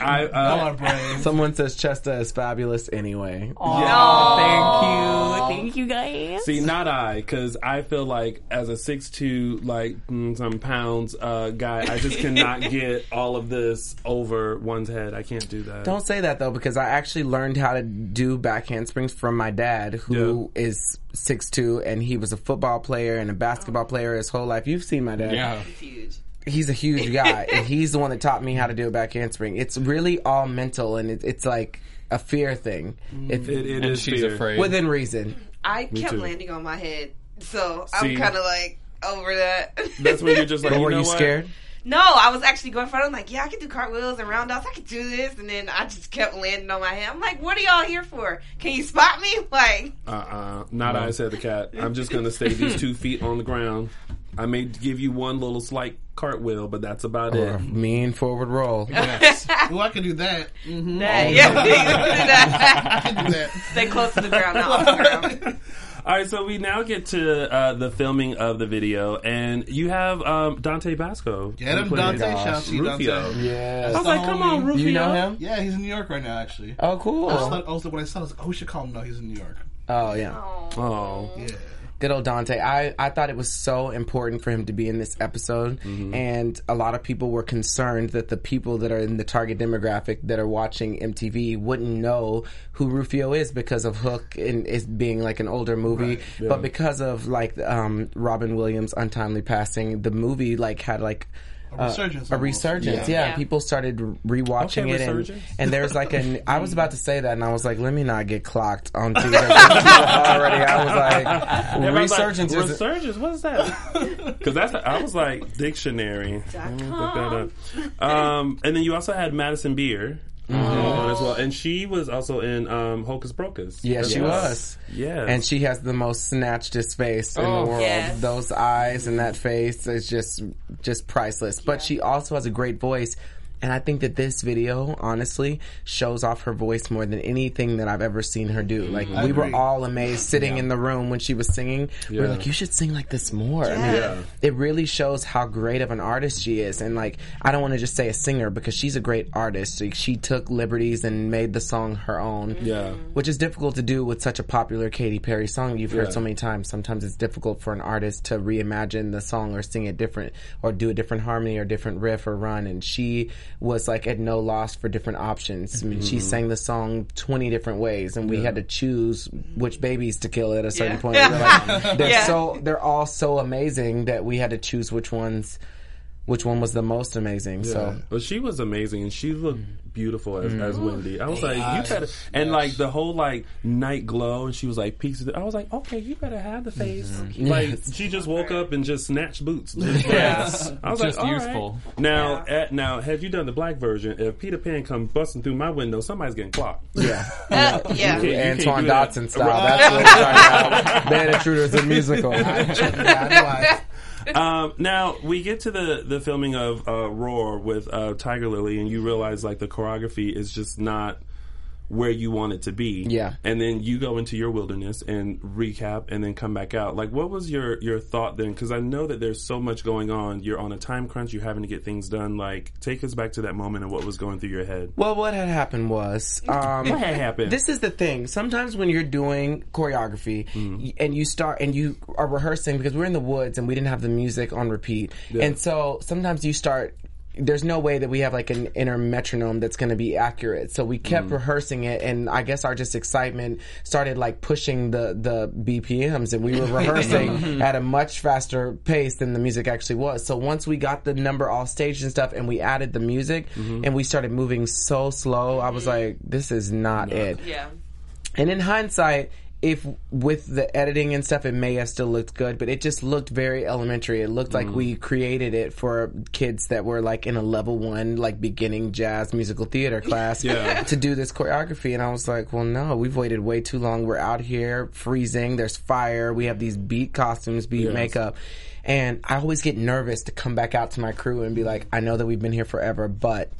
Speaker 2: I,
Speaker 3: Y'all
Speaker 2: uh,
Speaker 3: are.
Speaker 6: Someone says Chesta is fabulous anyway.
Speaker 4: Oh,
Speaker 7: Thank you. Thank you, guys.
Speaker 2: see, not I, because I feel like as a six two, like mm, some pounds uh, guy, I just cannot get all of this over one's head. I can't do that.
Speaker 6: Don't say that though, because I actually learned how to do back handsprings from my dad, who is six two, and he was a football player and a basketball oh. player his whole life. You've seen my dad.
Speaker 5: Yeah.
Speaker 4: it's huge.
Speaker 6: he's a huge guy, and he's the one that taught me how to do a back handspring. It's really all mental, and it, it's like a fear thing. Mm. If,
Speaker 2: It, it
Speaker 5: And
Speaker 2: is
Speaker 5: she's
Speaker 2: fear.
Speaker 5: afraid.
Speaker 6: within reason.
Speaker 4: I kept
Speaker 2: too.
Speaker 4: landing on my head, so
Speaker 2: See?
Speaker 4: I'm kind of like over that.
Speaker 2: That's when you're just like,
Speaker 6: But
Speaker 2: you
Speaker 6: were
Speaker 2: know
Speaker 6: you
Speaker 2: what?
Speaker 6: scared?
Speaker 4: No, I was actually going front. I'm like, yeah, I can do cartwheels and roundhouse. I can do this, and then I just kept landing on my head. I'm like, what are y'all here for? Can you spot me? Like,
Speaker 2: Uh-uh. Not I said the cat. I'm just gonna stay these two feet on the ground. I may give you one little slight cartwheel, but that's about
Speaker 6: Or
Speaker 2: it.
Speaker 6: mean forward roll.
Speaker 5: Yes.
Speaker 3: Well, I can do that. Mm-hmm.
Speaker 4: that, yeah, you can do that.
Speaker 3: I can do that.
Speaker 4: Stay close to the ground, not off the ground.
Speaker 2: All right, so we now get to uh, the filming of the video, and you have um, Dante Basco.
Speaker 3: Get him, Dante. Shout out to you,
Speaker 2: Rufio.
Speaker 3: Dante.
Speaker 2: I was like, come on, Rufio.
Speaker 6: You know him?
Speaker 3: Yeah, he's in New York right now, actually.
Speaker 6: Oh, cool.
Speaker 3: I was like, I was like, when I saw, it, I was like, oh, we should call him. No, he's in New York.
Speaker 6: Oh, yeah.
Speaker 2: Oh,
Speaker 3: Yeah.
Speaker 6: Good old Dante. I, I thought it was so important for him to be in this episode. And a lot of people were concerned that the people that are in the target demographic that are watching MTV wouldn't know who Rufio is because of Hook and it being like an older movie. But because of like um, Robin Williams' untimely passing, the movie like had like
Speaker 3: A resurgence.
Speaker 6: a resurgence. Yeah,
Speaker 4: Yeah.
Speaker 6: people started rewatching
Speaker 2: Okay,
Speaker 6: it, and,
Speaker 2: resurgence.
Speaker 6: and there's like an. I was about to say that, and I was like, let me not get clocked on Twitter already. I was like,
Speaker 2: Everybody's like,
Speaker 6: resurgence is.
Speaker 2: resurgence. What is that? Because that's I was like dictionary. Let me look that up. Um, and then you also had Madison Beer. On as well, and she was also in um, Hocus Pocus.
Speaker 6: Yeah, she was.
Speaker 2: Yeah,
Speaker 6: And she has the most snatchest face in
Speaker 5: Oh.
Speaker 6: the world.
Speaker 4: Yes.
Speaker 6: Those eyes and that face is just just priceless. But she also has a great voice. And I think that this video, honestly, shows off her voice more than anything that I've ever seen her do. Like mm, we were all amazed sitting in the room when she was singing. We are like, you should sing like this more. I mean,
Speaker 2: Yeah.
Speaker 6: it really shows how great of an artist she is. And like, I don't want to just say a singer because she's a great artist. Like, she took liberties and made the song her own.
Speaker 2: Yeah. Mm-hmm.
Speaker 6: Which is difficult to do with such a popular Katy Perry song you've heard
Speaker 2: Yeah.
Speaker 6: so many times. Sometimes it's difficult for an artist to reimagine the song or sing it different or do a different harmony or different riff or run. And she was like at no loss for different options. I mean, she
Speaker 2: Mm-hmm.
Speaker 6: sang the song 20 different ways and we had to choose which babies to kill at a certain
Speaker 4: Yeah.
Speaker 6: point. They're, like, they're
Speaker 4: Yeah.
Speaker 6: so, they're all so amazing that we had to choose which ones, which one was the most amazing. So.
Speaker 2: Well, she was amazing, and she looked beautiful as, as Wendy. I was like, you
Speaker 3: Yes.
Speaker 2: better, and like the whole like night glow, and she was like peaks. Of I was like, okay, you better have the face. Mm-hmm. Like
Speaker 6: Yes.
Speaker 2: she just woke up and just snatched boots. Just,
Speaker 5: Yes.
Speaker 2: I was
Speaker 5: Just
Speaker 2: like, all right.
Speaker 5: useful.
Speaker 2: Now, at, now, had you done the black version, if Peter Pan come busting through my window, somebody's getting clocked.
Speaker 6: Yeah.
Speaker 4: Yeah.
Speaker 2: can't- you
Speaker 6: Antoine
Speaker 2: do.
Speaker 6: Dodson style. That's what we're talking about. Bed Intruders, a musical.
Speaker 3: I know I-
Speaker 2: um, now we get to the the filming of uh, Roar with uh, Tiger Lily, and you realize like the choreography is just not where you want it to be.
Speaker 6: Yeah.
Speaker 2: And then you go into your wilderness and recap, and then come back out. Like, what was your your thought then? Because I know that there's so much going on. You're on a time crunch. You're having to get things done. Like, take us back to that moment and what was going through your head.
Speaker 6: Well, what had happened was um,
Speaker 2: What had happened?
Speaker 6: This is the thing. Sometimes when you're doing choreography y- and you start and you are rehearsing because we're in the woods and we didn't have the music on repeat, and so sometimes you start. There's no way that we have like an inner metronome that's going to be accurate. So we kept mm. rehearsing it, and I guess our just excitement started like pushing the the BPMs, and we were rehearsing mm-hmm. at a much faster pace than the music actually was. So once we got the number off stage and stuff, and we added the music, mm-hmm. and we started moving so slow, I was mm-hmm. like, "This is not it."
Speaker 4: Yeah.
Speaker 6: And in hindsight, if with the editing and stuff, it may have still looked good, but it just looked very elementary. It looked like we created it for kids that were like in a level one, like beginning jazz musical theater class
Speaker 2: Yeah.
Speaker 6: to do this choreography. And I was like, well, no, we've waited way too long. We're out here freezing. There's fire. We have these beat costumes, beat
Speaker 2: Yes.
Speaker 6: makeup. And I always get nervous to come back out to my crew and be like, I know that we've been here forever, but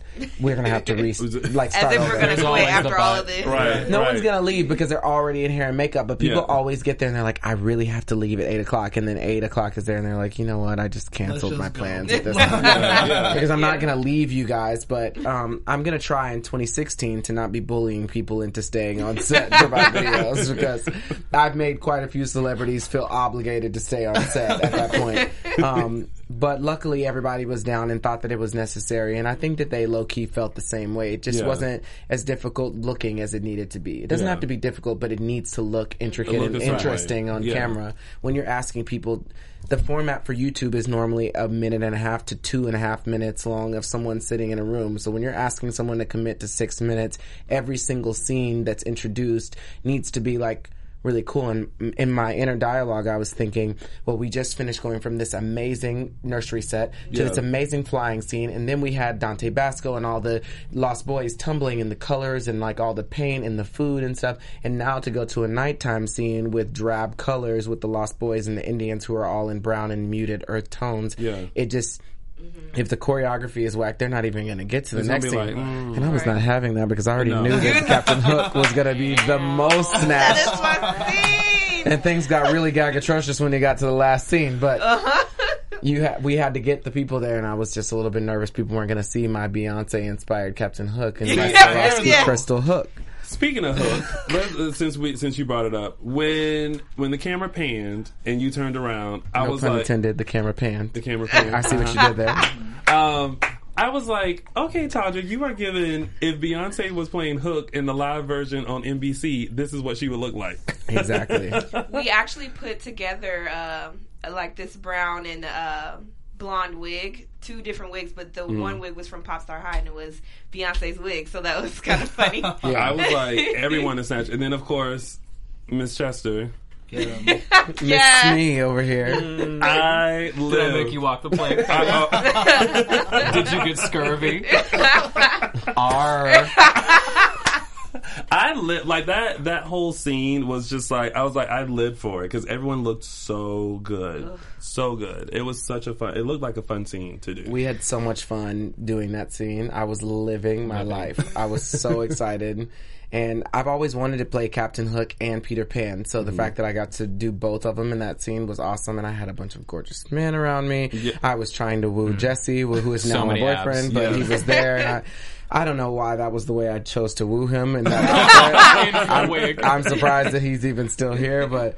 Speaker 6: we're going to have to re- like
Speaker 4: As
Speaker 6: start
Speaker 4: if
Speaker 6: over.
Speaker 4: we're gonna
Speaker 5: There's
Speaker 4: quit after all of this.
Speaker 2: Right.
Speaker 6: No
Speaker 2: right.
Speaker 6: one's gonna leave because they're already in hair and makeup. But people
Speaker 2: Yeah.
Speaker 6: always get there and they're like, "I really have to leave at eight o'clock," and then eight o'clock is there and they're like, "You know what? I just canceled
Speaker 3: just
Speaker 6: my
Speaker 3: go."
Speaker 6: plans at this point because I'm not gonna leave you guys." But um, I'm gonna try in 2016 to not be bullying people into staying on set for my videos because I've made quite a few celebrities feel obligated to stay on set at that point. Um, but luckily, everybody was down and thought that it was necessary, and I think that they low key felt the same way. It just
Speaker 2: Yeah.
Speaker 6: wasn't as difficult looking as it needed to be. It doesn't
Speaker 2: Yeah.
Speaker 6: have to be difficult, but it needs to look intricate
Speaker 2: Look
Speaker 6: and interesting
Speaker 2: way.
Speaker 6: on
Speaker 2: Yeah.
Speaker 6: camera. When you're asking people, the format for YouTube is normally a minute and a half to two and a half minutes long of someone sitting in a room. So when you're asking someone to commit to six minutes, every single scene that's introduced needs to be like really cool. And in my inner dialogue, I was thinking, well, we just finished going from this amazing nursery set to
Speaker 2: Yeah.
Speaker 6: this amazing flying scene, and then we had Dante Basco and all the Lost Boys tumbling in the colors and like all the paint and the food and stuff. And now to go to a nighttime scene with drab colors with the Lost Boys and the Indians who are all in brown and muted earth tones.
Speaker 2: Yeah.
Speaker 6: It just if the choreography is whack, they're not even going to get to the
Speaker 2: It's
Speaker 6: next scene.
Speaker 2: like, mm.
Speaker 6: and I was not having that because I already
Speaker 2: No.
Speaker 6: knew that Captain Hook was going to be the most snatched.
Speaker 4: That's my scene.
Speaker 6: and things got really gag atrocious when they got to the last scene. But
Speaker 4: Uh-huh.
Speaker 6: you had we had to get the people there, and I was just a little bit nervous. People weren't going to see my Beyonce inspired Captain Hook and my
Speaker 4: Yeah, yeah.
Speaker 6: crystal hook.
Speaker 2: Speaking of Hook, let- uh, since we since you brought it up, when when the camera panned and you turned around, I
Speaker 6: No
Speaker 2: was
Speaker 6: pun
Speaker 2: like,
Speaker 6: intended. The camera panned.
Speaker 2: the camera panned.
Speaker 6: I see what you did there.
Speaker 2: Um, I was like, okay, Todrick, you are given if Beyonce was playing Hook in the live version on NBC, this is what she would look like.
Speaker 6: Exactly.
Speaker 4: we actually put together um, like this brown and uh, blonde wig, two different wigs, but the
Speaker 2: Mm.
Speaker 4: one wig was from Popstar High and it was Beyonce's wig, so that was kind of funny.
Speaker 2: yeah, I was like, everyone is snatched, and then of course, Miss Chester.
Speaker 3: Get 'em.
Speaker 6: Miss
Speaker 4: yeah.
Speaker 6: me over here.
Speaker 2: I
Speaker 5: Did I
Speaker 2: live.
Speaker 5: make you walk the plank?
Speaker 2: I- uh,
Speaker 5: Did you get scurvy?
Speaker 6: R.
Speaker 2: I lived like that. That whole scene was just like I was like I lived for it because everyone looked so good, so good. It was such a fun. It looked like a fun scene to do.
Speaker 6: We had so much fun doing that scene. I was living my life. I was so excited. And I've always wanted to play Captain Hook and Peter Pan. So
Speaker 2: Mm-hmm.
Speaker 6: the fact that I got to do both of them in that scene was awesome. And I had a bunch of gorgeous men around me. I was trying to woo Jesse, who who is
Speaker 5: So
Speaker 6: now my
Speaker 5: many abs.
Speaker 6: boyfriend, but
Speaker 2: Yeah.
Speaker 6: he was there. And I, I don't know why that was the way I chose to woo him. And that outfit.
Speaker 5: In.
Speaker 6: I'm surprised that he's even still here, but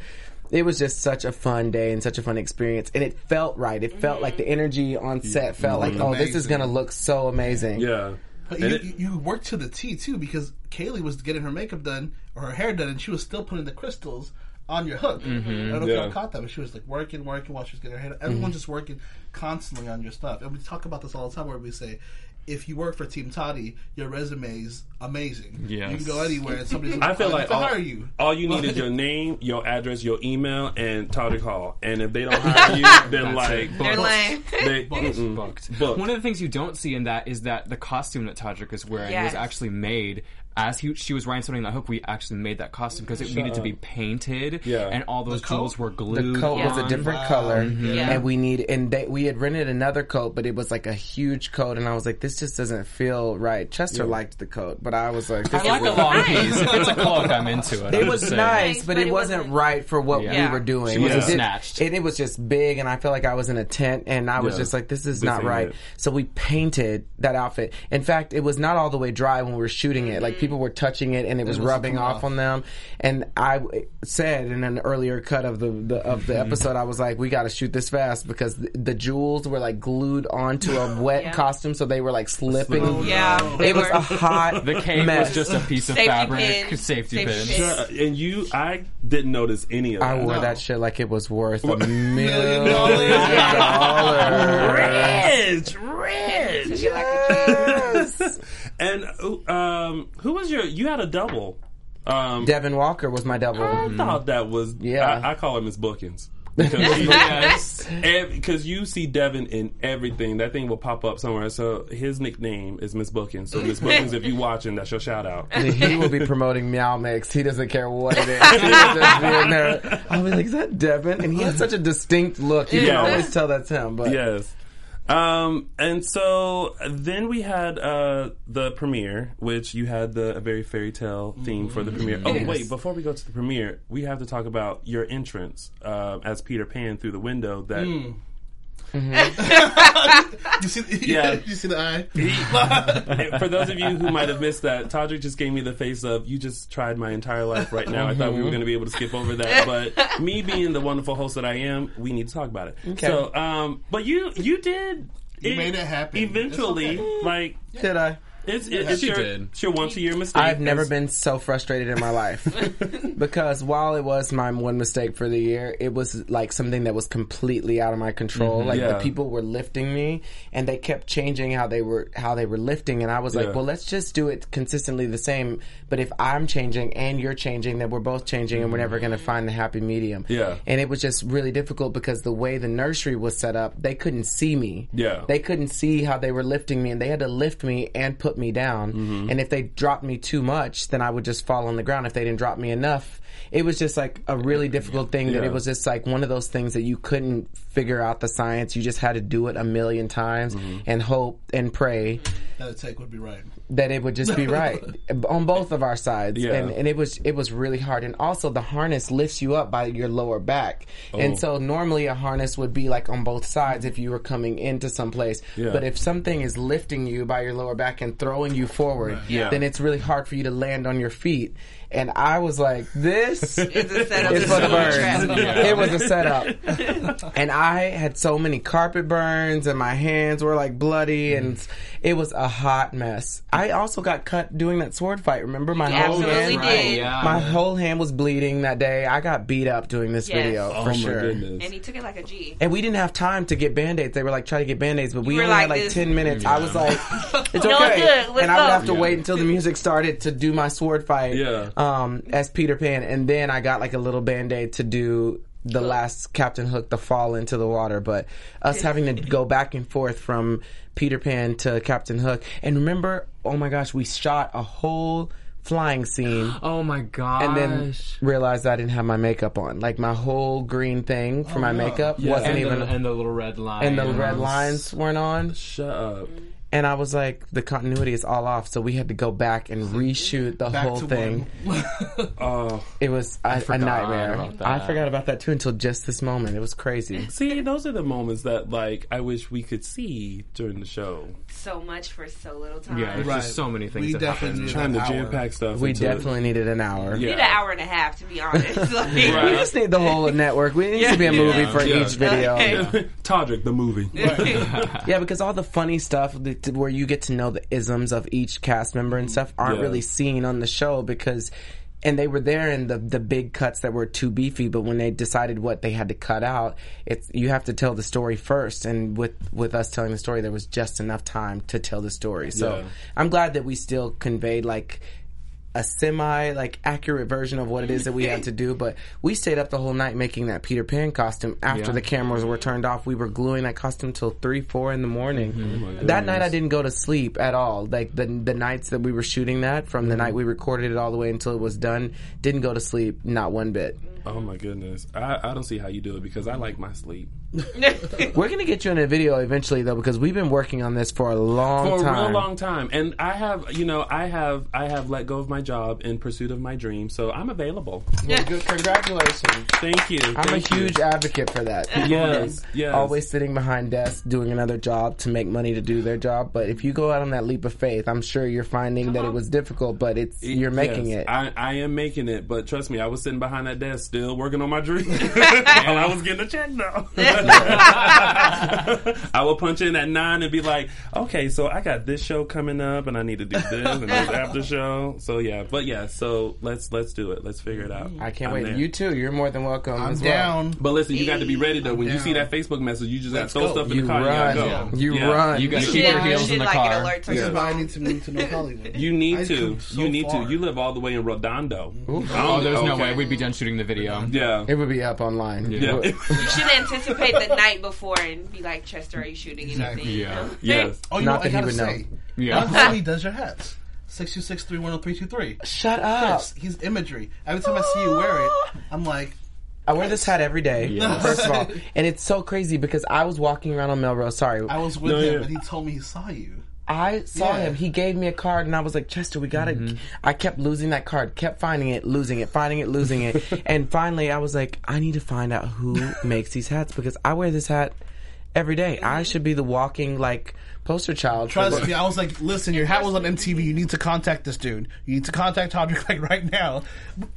Speaker 6: it was just such a fun day and such a fun experience. And it felt right. It felt like the energy on set felt like, oh, this is going to look so amazing.
Speaker 2: yeah.
Speaker 3: But you,
Speaker 2: it-
Speaker 3: you you worked to the T too because Kaylee was getting her makeup done or her hair done, and she was still putting the crystals on your hook. I don't know if
Speaker 2: Mm-hmm.
Speaker 3: Y'all caught that, but she was like working, working while she was getting her hair done. Everyone's just working constantly on your stuff, and we talk about this all the time where we say. If you work for Team Toddy, your resume is amazing.
Speaker 5: Yes.
Speaker 3: You can go anywhere and somebody's
Speaker 2: I feel like
Speaker 3: to
Speaker 2: all,
Speaker 3: hire you.
Speaker 2: all you need is your name, your address, your email, and Toddy Hall. And if they don't hire you, then like.
Speaker 4: They're lame.
Speaker 2: they.
Speaker 5: Booked. One of the things you don't see in that is that the costume that Todrick is wearing
Speaker 4: Yes.
Speaker 5: was actually made as he, she was rhinestoning that hook, we actually made that costume because it needed to be painted.
Speaker 2: Yeah.
Speaker 5: and all those
Speaker 3: coat?
Speaker 5: jewels were glued.
Speaker 6: the coat was a different
Speaker 3: Wow.
Speaker 6: color, mm-hmm.
Speaker 4: Yeah.
Speaker 6: and we need and they, we had rented another coat, but it was like a huge coat, and I was like, this just doesn't feel right. Chester liked the coat, but I was like, this
Speaker 5: I like
Speaker 6: is
Speaker 5: a long piece. If it's a cloak, I'm into it.
Speaker 6: It
Speaker 5: I'm
Speaker 6: was nice,
Speaker 4: Nice,
Speaker 6: but,
Speaker 4: but
Speaker 6: it
Speaker 4: it
Speaker 6: wasn't,
Speaker 4: wasn't-
Speaker 6: right for what
Speaker 5: Yeah.
Speaker 6: we were doing.
Speaker 5: She wasn't snatched.
Speaker 6: and it was just big, and I felt like I was in a tent, and I was
Speaker 2: Yeah.
Speaker 6: just like, this is
Speaker 2: This
Speaker 6: not right.
Speaker 2: it.
Speaker 6: So we painted that outfit. In fact, it was not all the way dry when we were shooting it. Like mm-hmm. People were touching it, and it was
Speaker 3: was
Speaker 6: rubbing off
Speaker 3: off.
Speaker 6: on them. And I said in an earlier cut of the, the of the episode, I was like, we got to shoot this fast because the, the jewels were like glued onto a wet
Speaker 4: Yeah.
Speaker 6: costume, so they were like slipping.
Speaker 4: Yeah, they
Speaker 6: It was a hot
Speaker 5: The cape
Speaker 6: mess.
Speaker 5: was just a piece of
Speaker 4: Safety
Speaker 5: fabric,
Speaker 4: pin.
Speaker 5: safety,
Speaker 4: Safety
Speaker 5: pins.
Speaker 4: pin.
Speaker 2: And you, I didn't notice any of that.
Speaker 6: I wore
Speaker 3: No.
Speaker 6: that shit like it was worth a million
Speaker 3: dollars.
Speaker 6: dollars.
Speaker 2: Rich, rich.
Speaker 4: Took it like a kid.
Speaker 2: And um, who was your? You had a double. Um,
Speaker 6: Devin Walker was my double.
Speaker 2: I thought that was.
Speaker 6: Yeah.
Speaker 2: I, I call him Miss Bookins. Because
Speaker 5: Yes.
Speaker 2: you see Devin in everything, that thing will pop up somewhere. So his nickname is Miss Bookins. So Miss Bookins, if you watching, that's your shout out.
Speaker 6: And he will be promoting Meow Mix. He doesn't care what it is. He will just be in there. I'll be like, is that Devin? And he has such a distinct look. You
Speaker 2: Yeah.
Speaker 6: can always tell that's him. But
Speaker 2: Yes. Um, and so then we had uh, the premiere, which you had the a very fairy tale theme for the premiere. Oh wait, before we go to the premiere, we have to talk about your entrance uh, as Peter Pan through the window. That
Speaker 3: You see,
Speaker 2: Yeah.
Speaker 3: you see the eye.
Speaker 2: for those of you who might have missed that, Todrick just gave me the face of "you just tried my entire life right now." I thought we were going to be able to skip over that, but me being the wonderful host that I am, we need to talk about it.
Speaker 6: Okay.
Speaker 2: So, um, but you you did.
Speaker 3: You made it happen.
Speaker 2: Eventually,
Speaker 3: It's
Speaker 2: like
Speaker 6: did I?
Speaker 2: It's, it's
Speaker 5: She
Speaker 2: your,
Speaker 5: did.
Speaker 2: it's your once a year mistake.
Speaker 6: I've never been so frustrated in my life because while it was my one mistake for the year, it was like something that was completely out of my control. Mm-hmm. Like
Speaker 2: Yeah.
Speaker 6: the people were lifting me, and they kept changing how they were how they were lifting, and I was
Speaker 2: Yeah.
Speaker 6: like, well, let's just do it consistently the same. But if I'm changing and you're changing, then we're both changing, and we're never mm-hmm. going to find the happy medium.
Speaker 2: Yeah.
Speaker 6: and it was just really difficult because the way the nursery was set up, they couldn't see me.
Speaker 2: Yeah.
Speaker 6: they couldn't see how they were lifting me, and they had to lift me and put me down.
Speaker 2: Mm-hmm.
Speaker 6: And if they dropped me too much, then I would just fall on the ground. If they didn't drop me enough, it was just like a really difficult thing. That
Speaker 2: Yeah.
Speaker 6: it was just like one of those things that you couldn't figure out the science. You just had to do it a million times
Speaker 2: Mm-hmm.
Speaker 6: and hope and pray
Speaker 3: That the take would be right.
Speaker 6: that it would just be right on both of our sides
Speaker 2: Yeah.
Speaker 6: and, and it was it was really hard and also the harness lifts you up by your lower back
Speaker 2: Oh.
Speaker 6: and so normally a harness would be like on both sides if you were coming into some place
Speaker 2: Yeah.
Speaker 6: but if something is lifting you by your lower back and throwing you forward
Speaker 2: Yeah.
Speaker 6: then it's really hard for you to land on your feet and I was like this
Speaker 4: is a setup.
Speaker 6: it's for the
Speaker 4: It's a
Speaker 6: It was a setup. and I had so many carpet burns and my hands were like bloody and mm. it was a hot mess. I also got cut doing that sword fight. Remember my whole
Speaker 4: absolutely
Speaker 6: hand?
Speaker 4: did.
Speaker 5: Yeah.
Speaker 6: My whole hand was bleeding that day. I got beat up doing this
Speaker 4: Yes.
Speaker 6: video
Speaker 2: Oh
Speaker 6: for
Speaker 2: my
Speaker 6: sure.
Speaker 2: goodness.
Speaker 4: And he took it like a G.
Speaker 6: And we didn't have time to get band-aids. They were like, try to get band-aids, but we
Speaker 4: were
Speaker 6: only had
Speaker 4: like
Speaker 6: like
Speaker 4: this.
Speaker 6: 10 minutes. I was like, it's
Speaker 4: No,
Speaker 6: okay.
Speaker 4: good.
Speaker 6: And I would have to
Speaker 2: Yeah.
Speaker 6: wait until the music started to do my sword fight
Speaker 2: Yeah.
Speaker 6: Um, as Peter Pan. And then I got like a little band-aid to do the last Captain Hook, the fall into the water. But us having to go back and forth from Peter Pan to Captain Hook. And remember, oh my gosh, we shot a whole flying scene
Speaker 5: Oh my gosh.
Speaker 6: and then realized I didn't have my makeup on. Like my whole green thing for my makeup
Speaker 2: Yeah.
Speaker 6: wasn't
Speaker 5: and,
Speaker 6: even
Speaker 5: the, and the little red line.
Speaker 6: and the red lines weren't on.
Speaker 2: Shut up.
Speaker 6: And I was like, the continuity is all off, so we had to go back and reshoot the
Speaker 3: Back
Speaker 6: whole thing.
Speaker 2: Oh,
Speaker 6: It was a, a nightmare.
Speaker 5: about that.
Speaker 6: I forgot about that too until just this moment. It was crazy.
Speaker 2: see, those are the moments that like I wish we could see during the show.
Speaker 4: So much for so little time.
Speaker 5: Yeah, there's
Speaker 3: Right.
Speaker 5: just so many things
Speaker 3: We
Speaker 5: that
Speaker 3: definitely
Speaker 5: happen.
Speaker 3: need
Speaker 2: Trying to
Speaker 3: An
Speaker 2: jam
Speaker 3: hour.
Speaker 2: pack stuff.
Speaker 6: We
Speaker 2: into-
Speaker 6: definitely needed an hour.
Speaker 2: Yeah.
Speaker 4: We need an hour and a half to be honest. Like,
Speaker 6: We just need the whole network. We need to be a movie for
Speaker 2: Yeah.
Speaker 6: each video.
Speaker 4: Okay.
Speaker 2: Todrick the movie.
Speaker 6: Yeah, because all the funny stuff that- where you get to know the isms of each cast member and stuff aren't
Speaker 2: Yeah.
Speaker 6: really seen on the show because and they were there in the the big cuts that were too beefy but when they decided what they had to cut out it's you have to tell the story first and with with us telling the story there was just enough time to tell the story so
Speaker 2: Yeah.
Speaker 6: i'm glad that we still conveyed like a semi like accurate version of what it is that we had to do. But we stayed up the whole night making that Peter Pan costume. After
Speaker 5: Yeah.
Speaker 6: the cameras were turned off, we were gluing that costume till three, four in the morning.
Speaker 5: Mm-hmm.
Speaker 6: that night, I didn't go to sleep at all. Like the the nights that we were shooting that, from
Speaker 5: Mm-hmm.
Speaker 6: the night we recorded it all the way until it was done, didn't go to sleep, not one bit.
Speaker 2: Oh my goodness, I, I don't see how you do it because I like my sleep
Speaker 6: We're gonna get you in a video eventually, though, because we've been working on this for a long time.
Speaker 2: for a
Speaker 6: time.
Speaker 2: real long time, and I have you know I have I have let go of my job in pursuit of my dream, so I'm available.
Speaker 6: Well, good, congratulations.
Speaker 2: Thank you.
Speaker 6: I'm a
Speaker 2: you.
Speaker 6: huge advocate for that. People
Speaker 2: Yes, yes.
Speaker 6: always sitting behind desks doing another job to make money to do their job. But if you go out on that leap of faith, I'm sure you're finding that it uh-huh. was difficult, but it's you're making
Speaker 2: Yes,
Speaker 6: it.
Speaker 2: I, I am making it, but trust me, I was sitting behind that desk still working on my dream while I was getting a check though. I will punch in at nine and be like, okay, so I got this show coming up and I need to do this and this after show. So yeah, but yeah, so let's let's do it. Let's figure it out.
Speaker 6: I can't
Speaker 2: I'm
Speaker 6: wait.
Speaker 2: there.
Speaker 6: You too. You're more than welcome.
Speaker 3: I'm
Speaker 6: as well.
Speaker 3: down.
Speaker 2: But listen, you got to be ready though. When you see that Facebook message, you just got to throw
Speaker 3: go.
Speaker 2: stuff in
Speaker 6: You
Speaker 2: the car.
Speaker 6: run.
Speaker 2: You got to go.
Speaker 6: You
Speaker 2: Yeah.
Speaker 6: run.
Speaker 5: You gotta keep your heels
Speaker 4: should
Speaker 5: in the
Speaker 4: like
Speaker 5: car.
Speaker 4: to
Speaker 3: This is why I need to move to North Hollywood.
Speaker 2: You need to.
Speaker 3: so
Speaker 2: you need
Speaker 3: far.
Speaker 2: to. You live all the way in Redondo.
Speaker 5: Oh, oh, there's no way we'd be done shooting the video.
Speaker 2: Yeah.
Speaker 6: It would be up online.
Speaker 2: Yeah.
Speaker 4: You should anticipate the night before and be like, Chester, are you shooting anything?
Speaker 3: Exactly.
Speaker 5: Yeah.
Speaker 2: yes.
Speaker 3: Oh, you
Speaker 6: Not
Speaker 3: know, what
Speaker 6: that
Speaker 3: I
Speaker 6: he
Speaker 3: gotta
Speaker 6: would know.
Speaker 3: say.
Speaker 5: Yeah.
Speaker 3: One he does your hats. Six two six three one zero three two three.
Speaker 6: Shut up.
Speaker 3: Chris, he's imagery. Every time I see you wear it, I'm like,
Speaker 6: I wear this hat every day.
Speaker 5: Yes.
Speaker 6: First of all, and it's so crazy because I was walking around on Melrose. Sorry,
Speaker 3: I was with
Speaker 2: No,
Speaker 3: him
Speaker 2: yeah.
Speaker 3: and he told me he saw you.
Speaker 6: I saw
Speaker 3: Yeah.
Speaker 6: him. He gave me a card, and I was like, Chester, we gotta.
Speaker 2: Mm-hmm.
Speaker 6: I kept losing that card, kept finding it, losing it, finding it, losing it, and finally, I was like, I need to find out who makes these hats because I wear this hat every day. I should be the walking like poster child.
Speaker 3: Trust me, I was like, listen, your hat was on MTV. You need to contact this dude. You need to contact Todrick like right now.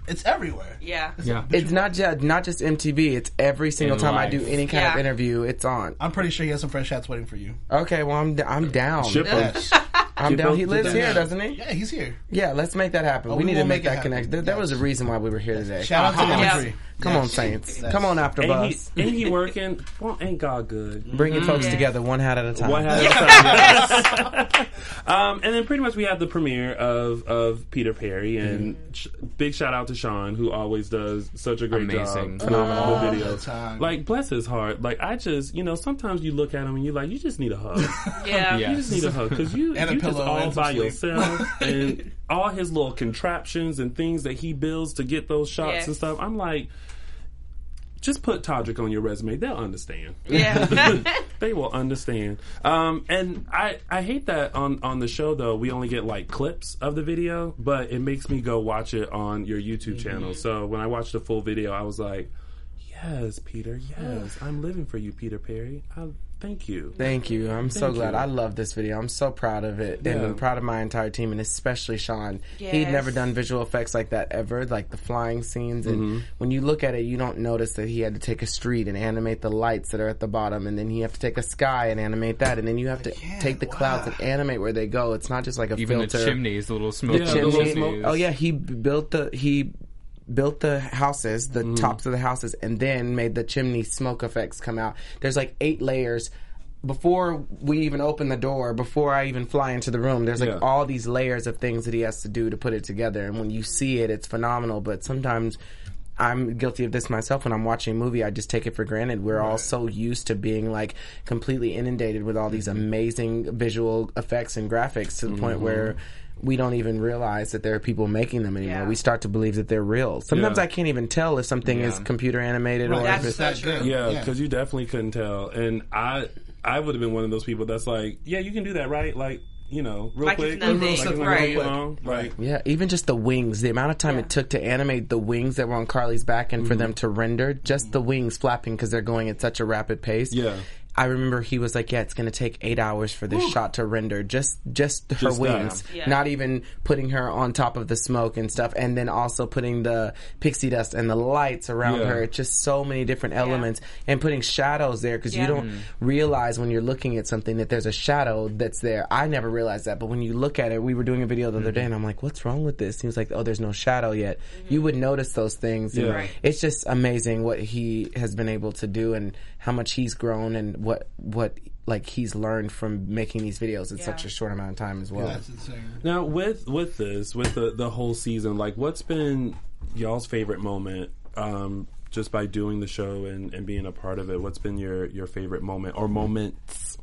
Speaker 3: It's everywhere.
Speaker 4: Yeah.
Speaker 5: Yeah.
Speaker 6: It's not just not just MTV. It's every single
Speaker 5: In
Speaker 6: time I do any kind of interview. It's on.
Speaker 3: I'm pretty sure he has some fresh hats waiting for you.
Speaker 6: Okay, well I'm I'm down.
Speaker 2: Ship 'em.
Speaker 3: Yes.
Speaker 6: I'm
Speaker 2: Ship
Speaker 6: down. He lives here, doesn't he?
Speaker 3: yeah, he's here.
Speaker 6: Yeah, let's make that happen.
Speaker 3: Oh,
Speaker 6: we
Speaker 3: we
Speaker 6: need to make
Speaker 3: make
Speaker 6: that
Speaker 3: happen.
Speaker 6: connection. There, there was a
Speaker 3: Yes.
Speaker 6: reason why we were here today.
Speaker 3: Shout out to
Speaker 4: Yeah.
Speaker 3: imagery.
Speaker 6: Come
Speaker 3: Yes.
Speaker 6: on, Saints.
Speaker 3: Yes.
Speaker 6: Come on, after
Speaker 2: Ain't
Speaker 6: bus.
Speaker 2: he, ain't he working? Well, ain't God good?
Speaker 6: Bringing folks
Speaker 4: Yeah.
Speaker 6: together one hat at a time.
Speaker 2: One hat at a time. um, and then pretty much we have the premiere of, of Peter Perry, and sh- big shout out to Sean, who always does such a great
Speaker 5: Amazing.
Speaker 2: job.
Speaker 6: Phenomenal.
Speaker 2: with
Speaker 3: All
Speaker 2: videos.
Speaker 3: time.
Speaker 2: Like, bless his heart. Like, I just, you know, sometimes you look at him and you're like, you just need a hug.
Speaker 4: Yeah.
Speaker 5: Yeah.
Speaker 2: You just need a hug because you
Speaker 3: And a
Speaker 2: you just
Speaker 3: pillow
Speaker 2: all
Speaker 3: and some
Speaker 2: by
Speaker 3: sleep.
Speaker 2: yourself and all his little contraptions and things that he builds to get those shots
Speaker 4: Yes.
Speaker 2: and stuff. I'm like, just put Todrick on your resume. They'll understand.
Speaker 4: Yeah.
Speaker 2: they will understand. Um, and I I hate that on on the show though we only get like clips of the video, but it makes me go watch it on your YouTube channel. So when I watched the full video, I was like, yes, Peter, yes, I'm living for you, Peter Perry. I, thank you.
Speaker 6: Thank you. I'm so glad.
Speaker 2: you.
Speaker 6: I love this video. I'm so proud of it, and I'm proud of my entire team, and especially Sean. He'd never done visual effects like that ever, like the flying scenes. And
Speaker 2: Mm-hmm.
Speaker 6: when you look at it, you don't notice that he had to take a street and animate the lights that are at the bottom, and then you have to take a sky and animate that, and then you have to take the clouds and animate where they go. It's not just like a
Speaker 5: Even
Speaker 6: filter.
Speaker 5: the chimneys, the little smoke
Speaker 2: Yeah, the
Speaker 6: chimney.
Speaker 2: little smoke-
Speaker 6: Oh yeah, he built the he built the houses, the
Speaker 2: Mm-hmm.
Speaker 6: tops of the houses, and then made the chimney smoke effects come out. There's like eight layers. Before we even open the door, before I even fly into the room, there's like
Speaker 2: Yeah.
Speaker 6: all these layers of things that he has to do to put it together. And when you see it, it's phenomenal. But sometimes I'm guilty of this myself. When I'm watching a movie, I just take it for granted. We're all so used to being like completely inundated with all these
Speaker 2: Mm-hmm.
Speaker 6: amazing visual effects and graphics to the point where we don't even realize that there are people making them anymore.
Speaker 4: Yeah.
Speaker 6: We start to believe that they're real. Sometimes
Speaker 2: Yeah.
Speaker 6: I can't even tell if something is computer animated or if
Speaker 4: That's
Speaker 6: it's
Speaker 4: so
Speaker 3: that
Speaker 4: true.
Speaker 3: good.
Speaker 2: Yeah,
Speaker 3: Yeah.
Speaker 2: because you definitely couldn't tell, and I I would have been one of those people that's like, yeah, you can do that, right? Like, you know, real
Speaker 4: Like
Speaker 2: quick,
Speaker 4: it's nothing.
Speaker 2: like it's
Speaker 4: Right.
Speaker 2: long. Like,
Speaker 6: Yeah, even just the wings, the amount of time
Speaker 4: Yeah.
Speaker 6: it took to animate the wings that were on Carly's back and for mm-hmm. them to render just the mm-hmm. wings flapping because they're going at such a rapid pace.
Speaker 2: Yeah.
Speaker 6: I remember he was like, "Yeah, it's going to take eight hours for this shot to render. Just, just her
Speaker 2: Just that.
Speaker 6: wings,
Speaker 4: Yeah.
Speaker 6: not even putting her on top of the smoke and stuff, and then also putting the pixie dust and the lights around
Speaker 2: Yeah.
Speaker 6: her. It's just so many different elements, and putting shadows there because
Speaker 4: Yeah.
Speaker 6: you don't mm-hmm. realize when you're looking at something that there's a shadow that's there. I never realized that, but when you look at it, we were doing a video the other day, mm-hmm. and I'm like, "What's wrong with this?" He was like, "Oh, there's no shadow yet." Mm-hmm. You would notice those things.
Speaker 2: Yeah. Right.
Speaker 6: It's just amazing what he has been able to do and how much he's grown and what what like he's learned from making these videos in such a short amount of time as well.
Speaker 3: That's insane.
Speaker 2: Now with with this with the the whole season, like what's been y'all's favorite moment? Um, just by doing the show and, and being a part of it, what's been your your favorite moment or moments?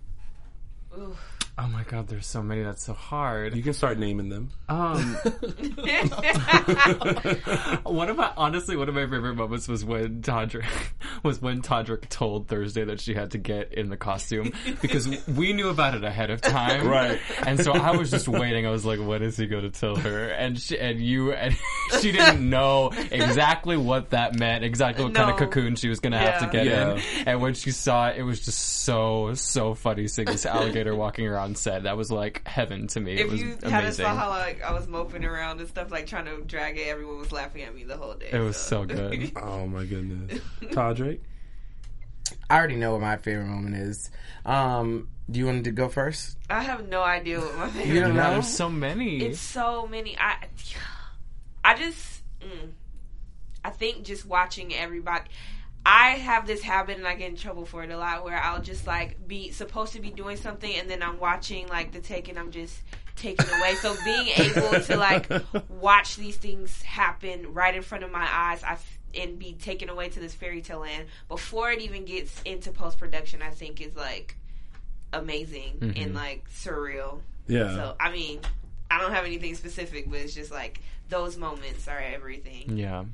Speaker 5: Oh my god, there's so many. That's so hard.
Speaker 2: You can start naming them.
Speaker 5: Um, one of my honestly, one of my favorite moments was when Todrick was when Todrick told Thursday that she had to get in the costume because we knew about it ahead of time,
Speaker 2: Right.
Speaker 5: And so I was just waiting. I was like, "What is he going to tell her?" And she and you and she didn't know exactly what that meant, exactly what kind of cocoon she was going to have to get
Speaker 2: Yeah.
Speaker 5: in. And when she saw it, it was just so so funny seeing this alligator walking around set. That was like heaven to me. it
Speaker 4: If
Speaker 5: was
Speaker 4: you
Speaker 5: amazing.
Speaker 4: hadn't saw how like I was moping around and stuff, like trying to drag it, everyone was laughing at me the whole day.
Speaker 5: It was so good.
Speaker 2: Oh my goodness, Todrick.
Speaker 6: I already know what my favorite moment is. Um, do you want to go first?
Speaker 4: I have no idea what my favorite.
Speaker 6: You don't
Speaker 5: Yeah,
Speaker 6: know?
Speaker 5: there's so many.
Speaker 4: It's so many. I, I just, mm, I think just watching everybody. I have this habit, and I get in trouble for it a lot, where I'll just like be supposed to be doing something, and then I'm watching like the take, and I'm just taken away. So being able to like watch these things happen right in front of my eyes, I f- and be taken away to this fairy tale land before it even gets into post production, I think is like amazing and mm-hmm. like surreal.
Speaker 2: Yeah.
Speaker 4: So I mean, I don't have anything specific, but it's just like those moments are everything.
Speaker 5: yeah.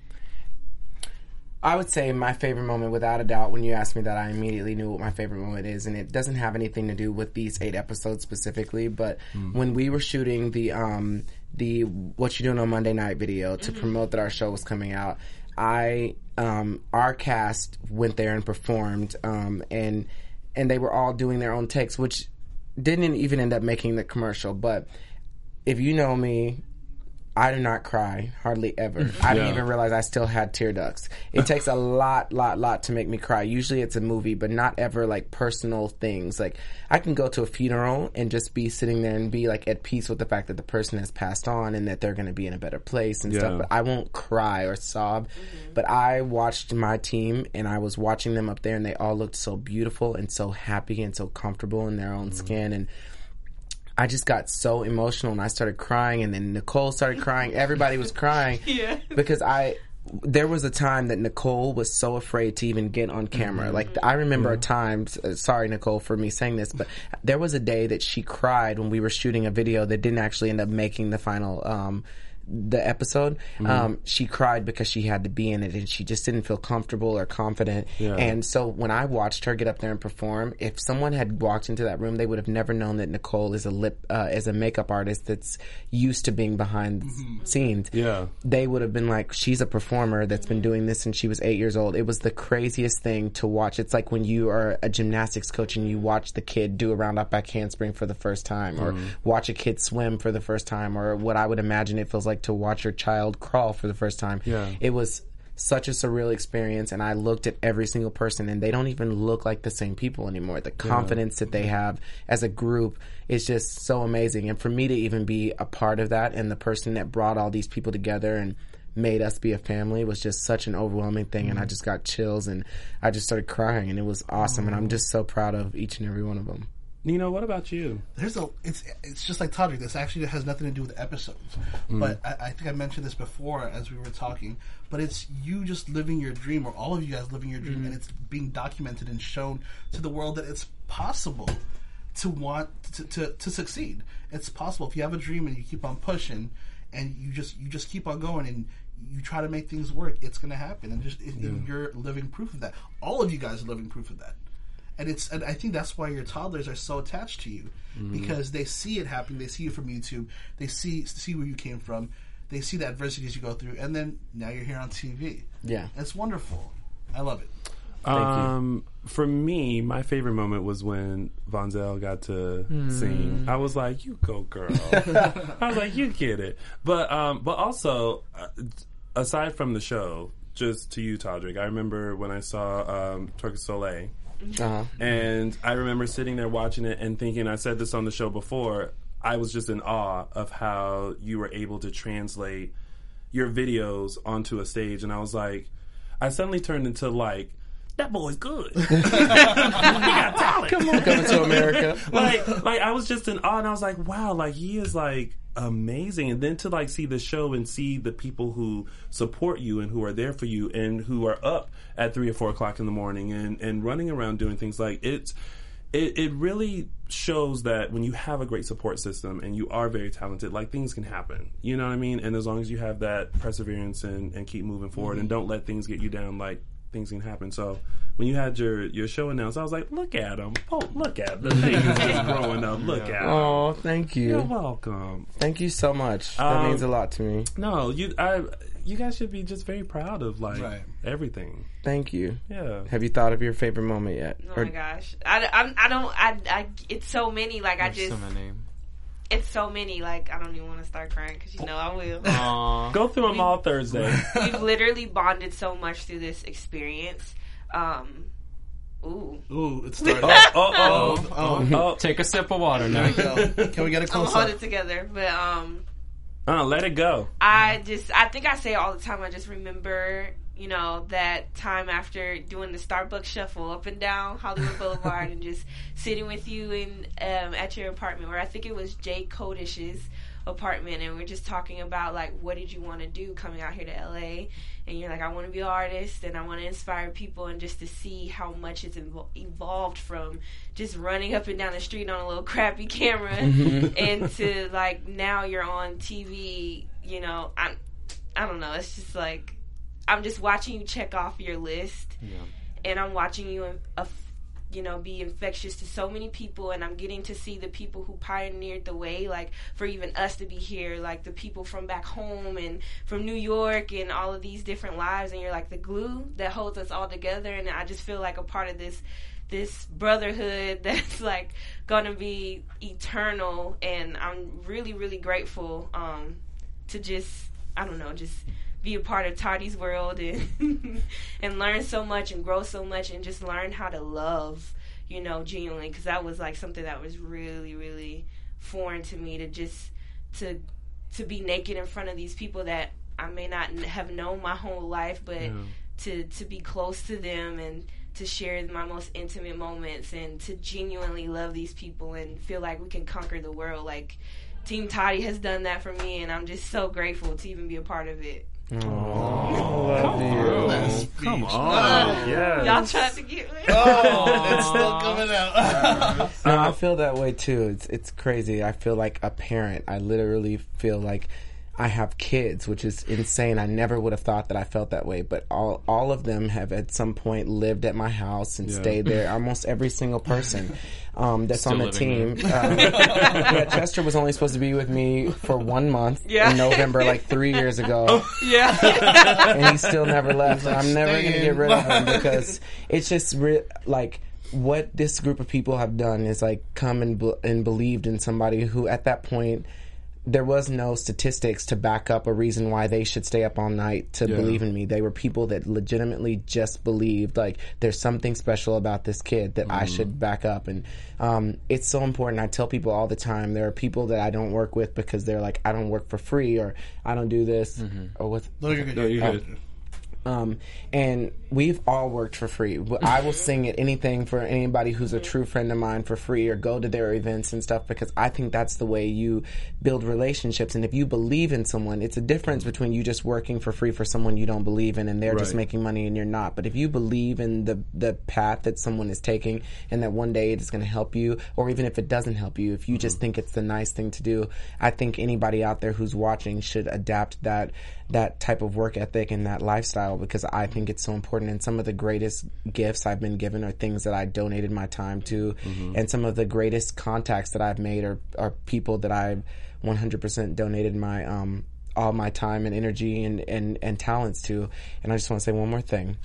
Speaker 6: I would say my favorite moment, without a doubt, when you asked me that, I immediately knew what my favorite moment is, and it doesn't have anything to do with these eight episodes specifically. But when we were shooting the um, the "What You Doing on Monday Night" video to promote that our show was coming out, I um, our cast went there and performed, um, and and they were all doing their own takes, which didn't even end up making the commercial. But if you know me, I do not cry hardly ever. Mm-hmm. I didn't
Speaker 2: Yeah.
Speaker 6: even realize I still had tear ducts. It takes a lot, lot, lot to make me cry. Usually it's a movie, but not ever like personal things. Like I can go to a funeral and just be sitting there and be like at peace with the fact that the person has passed on and that they're going to be in a better place and
Speaker 2: Yeah.
Speaker 6: stuff. But I won't cry or sob. Mm-hmm. But I watched my team and I was watching them up there and they all looked so beautiful and so happy and so comfortable in their own mm-hmm. skin and I just got so emotional and I started crying and then Nicole started crying. Everybody was crying.
Speaker 4: Yeah.
Speaker 6: Because I there was a time that Nicole was so afraid to even get on camera. Like I remember a time uh, sorry Nicole for me saying this, but there was a day that she cried when we were shooting a video that didn't actually end up making the final um the episode, um, she cried because she had to be in it and she just didn't feel comfortable or confident. And so when I watched her get up there and perform, if someone had walked into that room, they would have never known that Nicole is a lip, uh, is a makeup artist that's used to being behind the scenes.
Speaker 2: Yeah.
Speaker 6: They would have been like, she's a performer that's been doing this since she was eight years old. It was the craziest thing to watch. It's like when you are a gymnastics coach and you watch the kid do a round up back handspring for the first time, or watch a kid swim for the first time, or what I would imagine it feels like to watch your child crawl for the first time.
Speaker 2: Yeah.
Speaker 6: It was such a surreal experience and I looked at every single person and they don't even look like the same people anymore. The confidence that they have as a group is just so amazing. And for me to even be a part of that and the person that brought all these people together and made us be a family was just such an overwhelming thing and I mm. just got chills and I just started crying and it was awesome and I'm mm. just so proud of each and every one of them.
Speaker 2: Nino, what about you?
Speaker 3: There's a it's it's just like Todrick. This actually has nothing to do with episodes, mm. but I, I think I mentioned this before as we were talking. But it's you just living your dream, or all of you guys living your dream, mm. and it's being documented and shown to the world that it's possible to want to, to, to succeed. It's possible if you have a dream and you keep on pushing, and you just you just keep on going and you try to make things work. It's going to happen, and just it, you're living proof of that. All of you guys are living proof of that and it's and I think that's why your toddlers are so attached to you because they see it happening. They see it from YouTube. They see see where you came from. They see the adversities you go through, and then now you're here on TV.
Speaker 6: Yeah.
Speaker 3: It's wonderful. I love it.
Speaker 2: Um, for me, my favorite moment was when Vonzell got to sing. I was like, "You go, girl." I was like, "You get it." But um, but also, uh, aside from the show, just to you, Todrick, I remember when I saw um, Twerk de Soleil.
Speaker 6: Uh-huh.
Speaker 2: And I remember sitting there watching it and thinking, I said this on the show before, I was just in awe of how you were able to translate your videos onto a stage. And I was like, I suddenly turned into like that boy's good. he got talent.
Speaker 6: Come on, coming to America.
Speaker 2: like, like I was just in awe, and I was like, wow, like he is like amazing. And then to like see the show and see the people who support you and who are there for you and who are up at three or four o'clock in the morning and and running around doing things like it's. It, it really shows that when you have a great support system and you are very talented, like things can happen. You know what I mean? And as long as you have that perseverance and, and keep moving forward and mm-hmm. don't let things get you down, like things can happen. So when you had your, your show announced, I was like, look at him. Oh, look at the thing is just growing up. Look at him.
Speaker 6: Oh, thank you.
Speaker 2: You're welcome.
Speaker 6: Thank you so much. That
Speaker 2: Um,
Speaker 6: means a lot to me.
Speaker 2: No, you I you guys should be just very proud of like
Speaker 3: Right.
Speaker 2: everything.
Speaker 6: Thank you.
Speaker 2: Yeah.
Speaker 6: Have you thought of your favorite moment yet?
Speaker 4: Oh my gosh, I, I'm, I don't, I, I, it's so many. Like I just,
Speaker 5: so many.
Speaker 4: It's so many. Like I don't even want to start crying because you know I will.
Speaker 5: Aw.
Speaker 2: Go through them all Thursday.
Speaker 4: We've literally bonded so much through this experience. Um, ooh,
Speaker 3: Ooh, it started.
Speaker 2: oh, oh,
Speaker 3: oh,
Speaker 2: oh, oh.
Speaker 5: Take a sip of water now.
Speaker 3: We go. Can we get a
Speaker 4: I'm
Speaker 3: close
Speaker 4: gonna hold it together. But um,
Speaker 2: Uh, let it go.
Speaker 4: I just, I think I say it all the time. I just remember, you know, that time after doing the Starbucks shuffle up and down Hollywood Boulevard and just sitting with you in um, at your apartment, where I think it was Jay Kodish's apartment, and we're just talking about like, what did you want to do coming out here to LA? And you're like, I want to be an artist, and I want to inspire people, and just to see how much it's evol- evolved from just running up and down the street on a little crappy camera, into like now you're on TV. You know, I'm, I don't know. It's just like I'm just watching you check off your list,
Speaker 5: Yeah.
Speaker 4: and I'm watching you, uh, you know, be infectious to so many people, and I'm getting to see the people who pioneered the way, like for even us to be here, like the people from back home and from New York and all of these different lives, and you're like the glue that holds us all together, and I just feel like a part of this this brotherhood that's like gonna be eternal. And i'm really really grateful um to just i don't know just be a part of Toddy's world and and learn so much and grow so much and just learn how to love, you know, genuinely. Because that was like something that was really really foreign to me to just to to be naked in front of these people that I may not have known my whole life, but to to be close to them and to share my most intimate moments and to genuinely love these people and feel like we can conquer the world. Like Team Toddy has done that for me and I'm just so grateful to even be a part of it.
Speaker 2: Come on. Yeah.
Speaker 4: Y'all tried to get me.
Speaker 3: Oh, it's still coming out.
Speaker 6: No, I feel that way too. It's it's crazy. I feel like a parent. I literally feel like I have kids, which is insane. I never would have thought that I felt that way, but all all of them have at some point lived at my house and stayed there. Almost every single person um, that's on the team. Um, yeah, Chester was only supposed to be with me for one month
Speaker 4: Yeah.
Speaker 6: in November, like three years ago
Speaker 4: yeah.
Speaker 6: and he still never left. I'm never going to get rid of him because it's just re- like what this group of people have done is like come and be- and believed in somebody who at that point there was no statistics to back up a reason why they should stay up all night to believe in me. They were people that legitimately just believed like there's something special about this kid that I should back up. And um, it's so important. I tell people all the time there are people that I don't work with because they're like I don't work for free or I don't do this or what
Speaker 3: No, you're good.
Speaker 2: No, you're good.
Speaker 6: um, and we've all worked for free. I will sing at anything for anybody who's a true friend of mine for free or go to their events and stuff because I think that's the way you build relationships. And if you believe in someone, it's a difference between you just working for free for someone you don't believe in and they're just making money and you're not. But if you believe in the, the path that someone is taking and that one day it is going to help you, or even if it doesn't help you, if you just mm-hmm. think it's the nice thing to do, I think anybody out there who's watching should adapt that that type of work ethic and that lifestyle because I think it's so important. And some of the greatest gifts I've been given are things that I donated my time to, and some of the greatest contacts that I've made are are people that I've 100% donated my um all my time and energy and, and, and talents to. And I just want to say one more thing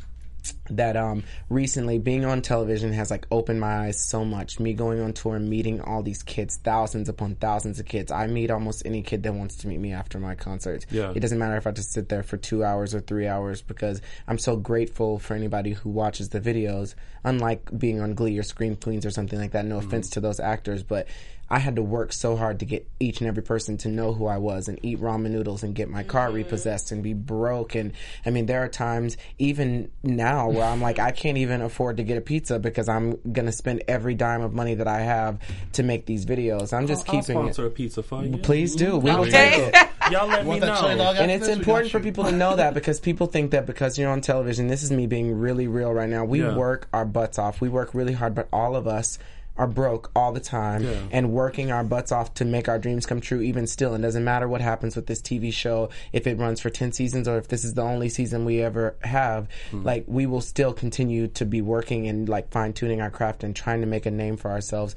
Speaker 6: that um recently being on television has like opened my eyes so much. Me going on tour and meeting all these kids thousands upon thousands of kids. I meet almost any kid that wants to meet me after my concerts.
Speaker 2: Yeah.
Speaker 6: it doesn't matter if i just sit there for two hours or three hours because i'm so grateful for anybody who watches the videos unlike being on glee or scream queens or something like that. No offense to those actors but I had to work so hard to get each and every person to know who I was and eat ramen noodles and get my car repossessed and be broke. And I mean, there are times even now where I'm like, I can't even afford to get a pizza because I'm going to spend every dime of money that I have to make these videos. I'm just
Speaker 2: I'll
Speaker 6: keeping it.
Speaker 2: sponsor a pizza for you.
Speaker 6: Please do. We will
Speaker 4: Okay.
Speaker 6: take it.
Speaker 2: Y'all let me
Speaker 3: Want that chili
Speaker 2: know.
Speaker 3: dog
Speaker 6: and it's important for people to know that because people think that because you're on television, this is me being really real right now. We
Speaker 2: Yeah.
Speaker 6: work our butts off. We work really hard, but all of us are broke all the time
Speaker 2: Yeah.
Speaker 6: and working our butts off to make our dreams come true even still. And doesn't matter what happens with this TV show, if it runs for 10 seasons or if this is the only season we ever have,
Speaker 2: Hmm.
Speaker 6: like we will still continue to be working and like fine tuning our craft and trying to make a name for ourselves.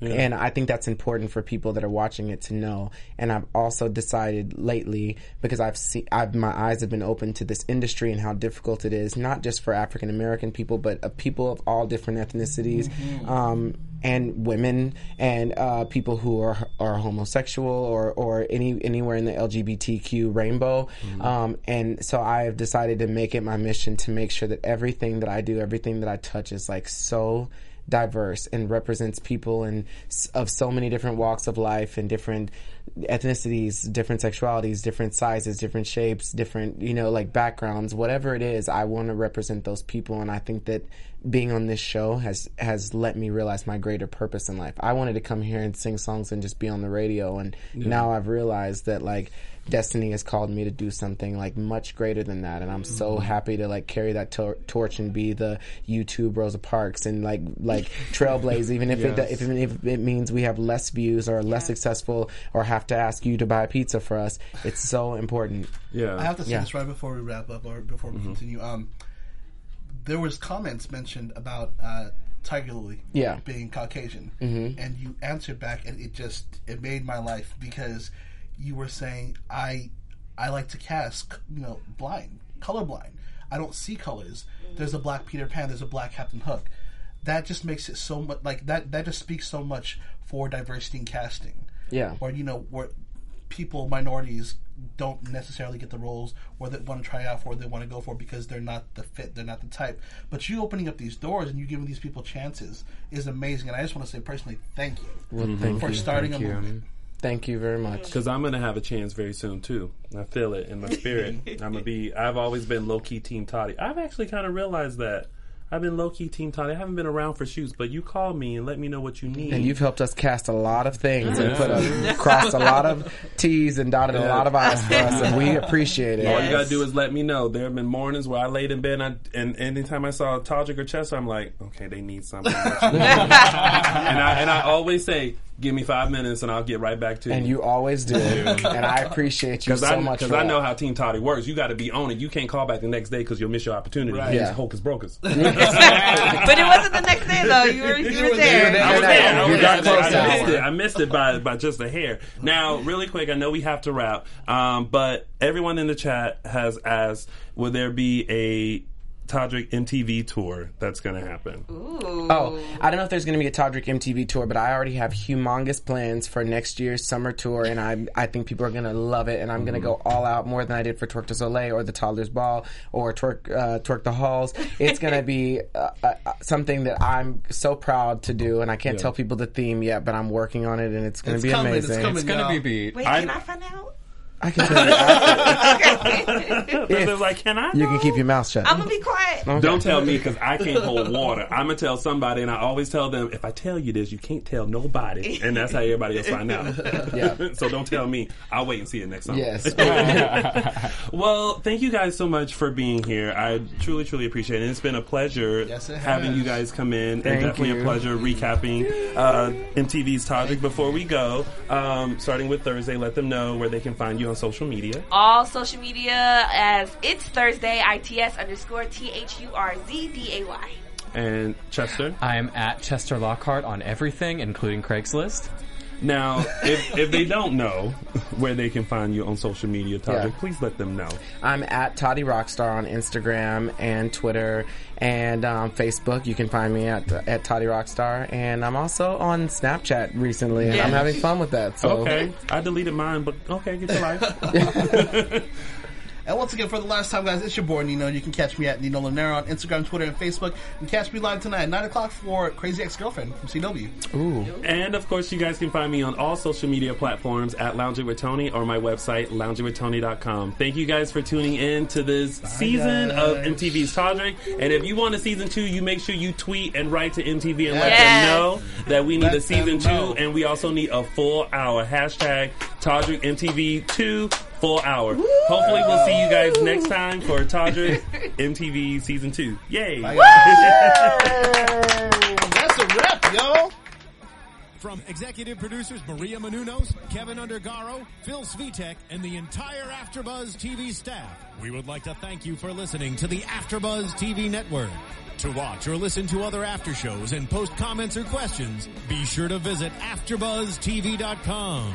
Speaker 6: And I think that's important for people that are watching it to know. And I've also decided lately because I've seen, I've my eyes have been open to this industry and how difficult it is, not just for African American people, but uh, people of all different ethnicities, um, and women and uh, people who are are homosexual or or any anywhere in the LGBTQ rainbow. Um, and so I have decided to make it my mission to make sure that everything that I do, everything that I touch, is like so diverse and represents people and of so many different walks of life and different ethnicities, different sexualities, different sizes, different shapes, different you know like backgrounds, whatever it is. I want to represent those people, and I think that being on this show has has let me realize my greater purpose in life. I wanted to come here and sing songs and just be on the radio, and now I've realized that like destiny has called me to do something like much greater than that and i'm so mm-hmm. happy to like carry that tor- torch and be the youtube rosa parks and like like trailblaze even if it if, if it means we have less views or less successful or have to ask you to buy a pizza for us it's so important
Speaker 2: Yeah.
Speaker 3: I have to say
Speaker 6: Yeah.
Speaker 3: this right before we wrap up or before
Speaker 2: Mm-hmm.
Speaker 3: we continue. Um, there was comments mentioned about uh, Tiger Lily
Speaker 6: Yeah. Mm-hmm.
Speaker 3: being Caucasian, and you answered back, and it just it made my life because you were saying I I like to cast you know blind, colorblind. I don't see colors. There's a black Peter Pan. There's a black Captain Hook. That just makes it so much like that. That just speaks so much for diversity in casting
Speaker 6: yeah
Speaker 3: or you know where people minorities don't necessarily get the roles or they want to try out for or they want to go for because they're not the fit they're not the type but you opening up these doors and you giving these people chances is amazing and i just want to say personally thank you
Speaker 6: well mm-hmm. thank
Speaker 3: for
Speaker 6: you
Speaker 3: starting
Speaker 6: thank
Speaker 3: a
Speaker 6: you.
Speaker 3: movement
Speaker 6: thank you very much
Speaker 2: Because I'm gonna have a chance very soon too. I feel it in my spirit. I'm gonna be. I've always been low key Team Toddy. I've actually kind of realized that. I've been low key Team Toddy. I haven't been around for shoots, but you call me and let me know what you need.
Speaker 6: and you've helped us cast a lot of things and put a, crossed a lot of T's and dotted a lot of I's for us, and we appreciate it.
Speaker 2: All you gotta do is let me know. There have been mornings where I laid in bed, and, I, and anytime I saw Todrick or Chester, I'm like, okay, they need something. and I and I always say, give me five minutes, and I'll get right back to you.
Speaker 6: And you always do, and I appreciate you
Speaker 2: Because
Speaker 6: so
Speaker 2: I,
Speaker 6: much.
Speaker 2: cause I know how Team Toddy works. You got to be on it. You can't call back the next day because you'll miss your opportunity.
Speaker 3: Right.
Speaker 2: It's
Speaker 6: Yeah.
Speaker 2: hocus brocus.
Speaker 4: but it wasn't the next day though. You were you, were there.
Speaker 6: there.
Speaker 2: I was there. I
Speaker 6: you
Speaker 2: was
Speaker 6: got
Speaker 2: there.
Speaker 6: close
Speaker 2: I missed it. I missed it by by just a hair. Now, really quick, I know we have to wrap, um, but everyone in the chat has asked, will there be a Todrick MTV tour that's going to happen?
Speaker 6: Oh, I don't know if there's going to be a Todrick MTV tour, but I already have humongous plans for next year's summer tour, and I I think people are going to love it, and I'm going to go all out more than I did for Twerk de Soleil or the Toddlers Ball or Twerk uh, Twerk the Halls. It's going to be uh, uh, uh, something that I'm so proud to do, and I can't tell people the theme yet, but I'm working on it, and it's going to be
Speaker 3: coming, it's
Speaker 6: amazing.
Speaker 3: coming.
Speaker 5: It's gonna
Speaker 3: y'all.
Speaker 5: be beat.
Speaker 4: Wait,
Speaker 2: I-
Speaker 4: can I find out?
Speaker 6: I can tell you, after.
Speaker 2: They're like, can I?
Speaker 6: you
Speaker 2: go?
Speaker 6: can keep your mouth shut.
Speaker 4: I'm gonna be quiet.
Speaker 2: Don't tell me because I can't hold water. I'm gonna tell somebody, and I always tell them if I tell you this, you can't tell nobody, and that's how everybody else find out.
Speaker 6: Yeah.
Speaker 2: so don't tell me. I'll wait and see it next time.
Speaker 6: Yes.
Speaker 2: Well, thank you guys so much for being here. I truly, truly appreciate it. It's been a pleasure
Speaker 3: Yes,
Speaker 2: having you guys come in,
Speaker 6: Thank
Speaker 2: and definitely
Speaker 6: you.
Speaker 2: a pleasure recapping uh, MTV's Todrick. Before we go, um, starting with Thursday, let them know where they can find you on social media.
Speaker 4: All social media as it's Thursday. ITS underscore T H U R Z D A Y.
Speaker 2: And Chester.
Speaker 5: I'm at Chester Lockhart on everything, including Craigslist.
Speaker 2: Now, if, if they don't know where they can find you on social media, Todrick,
Speaker 6: Yeah.
Speaker 2: please let them know.
Speaker 6: I'm at Toddy Rockstar on Instagram and Twitter and um, Facebook. You can find me at at Toddy Rockstar, and I'm also on Snapchat recently, and I'm having fun with that. So
Speaker 2: Okay, I deleted mine, but okay, get your life.
Speaker 3: And once again, for the last time, guys, it's your boy Nino. You can catch me at Nino Lanera on Instagram, Twitter, and Facebook. And catch me live tonight at 9 o'clock for Crazy Ex-Girlfriend from CW. Ooh.
Speaker 2: And of course, you guys can find me on all social media platforms at Lounging with Tony or my website, loungingwithtony.com. Thank you guys for tuning in to this season
Speaker 3: guys.
Speaker 2: of MTV's Todrick. And if you want a season two, you make sure you tweet and write to MTV and let them know that we need
Speaker 3: Let
Speaker 2: a season two and we also need a full hour. Hashtag Todrick MTV 2 full hour. Hopefully, we'll see you guys next time for Todrick MTV season two. Yay!
Speaker 3: That's a wrap, yo.
Speaker 1: From executive producers Maria Menounos, Kevin Undergaro, Phil Svitek, and the entire AfterBuzz TV staff, we would like to thank you for listening to the AfterBuzz TV network. To watch or listen to other after shows and post comments or questions, be sure to visit AfterBuzzTV.com.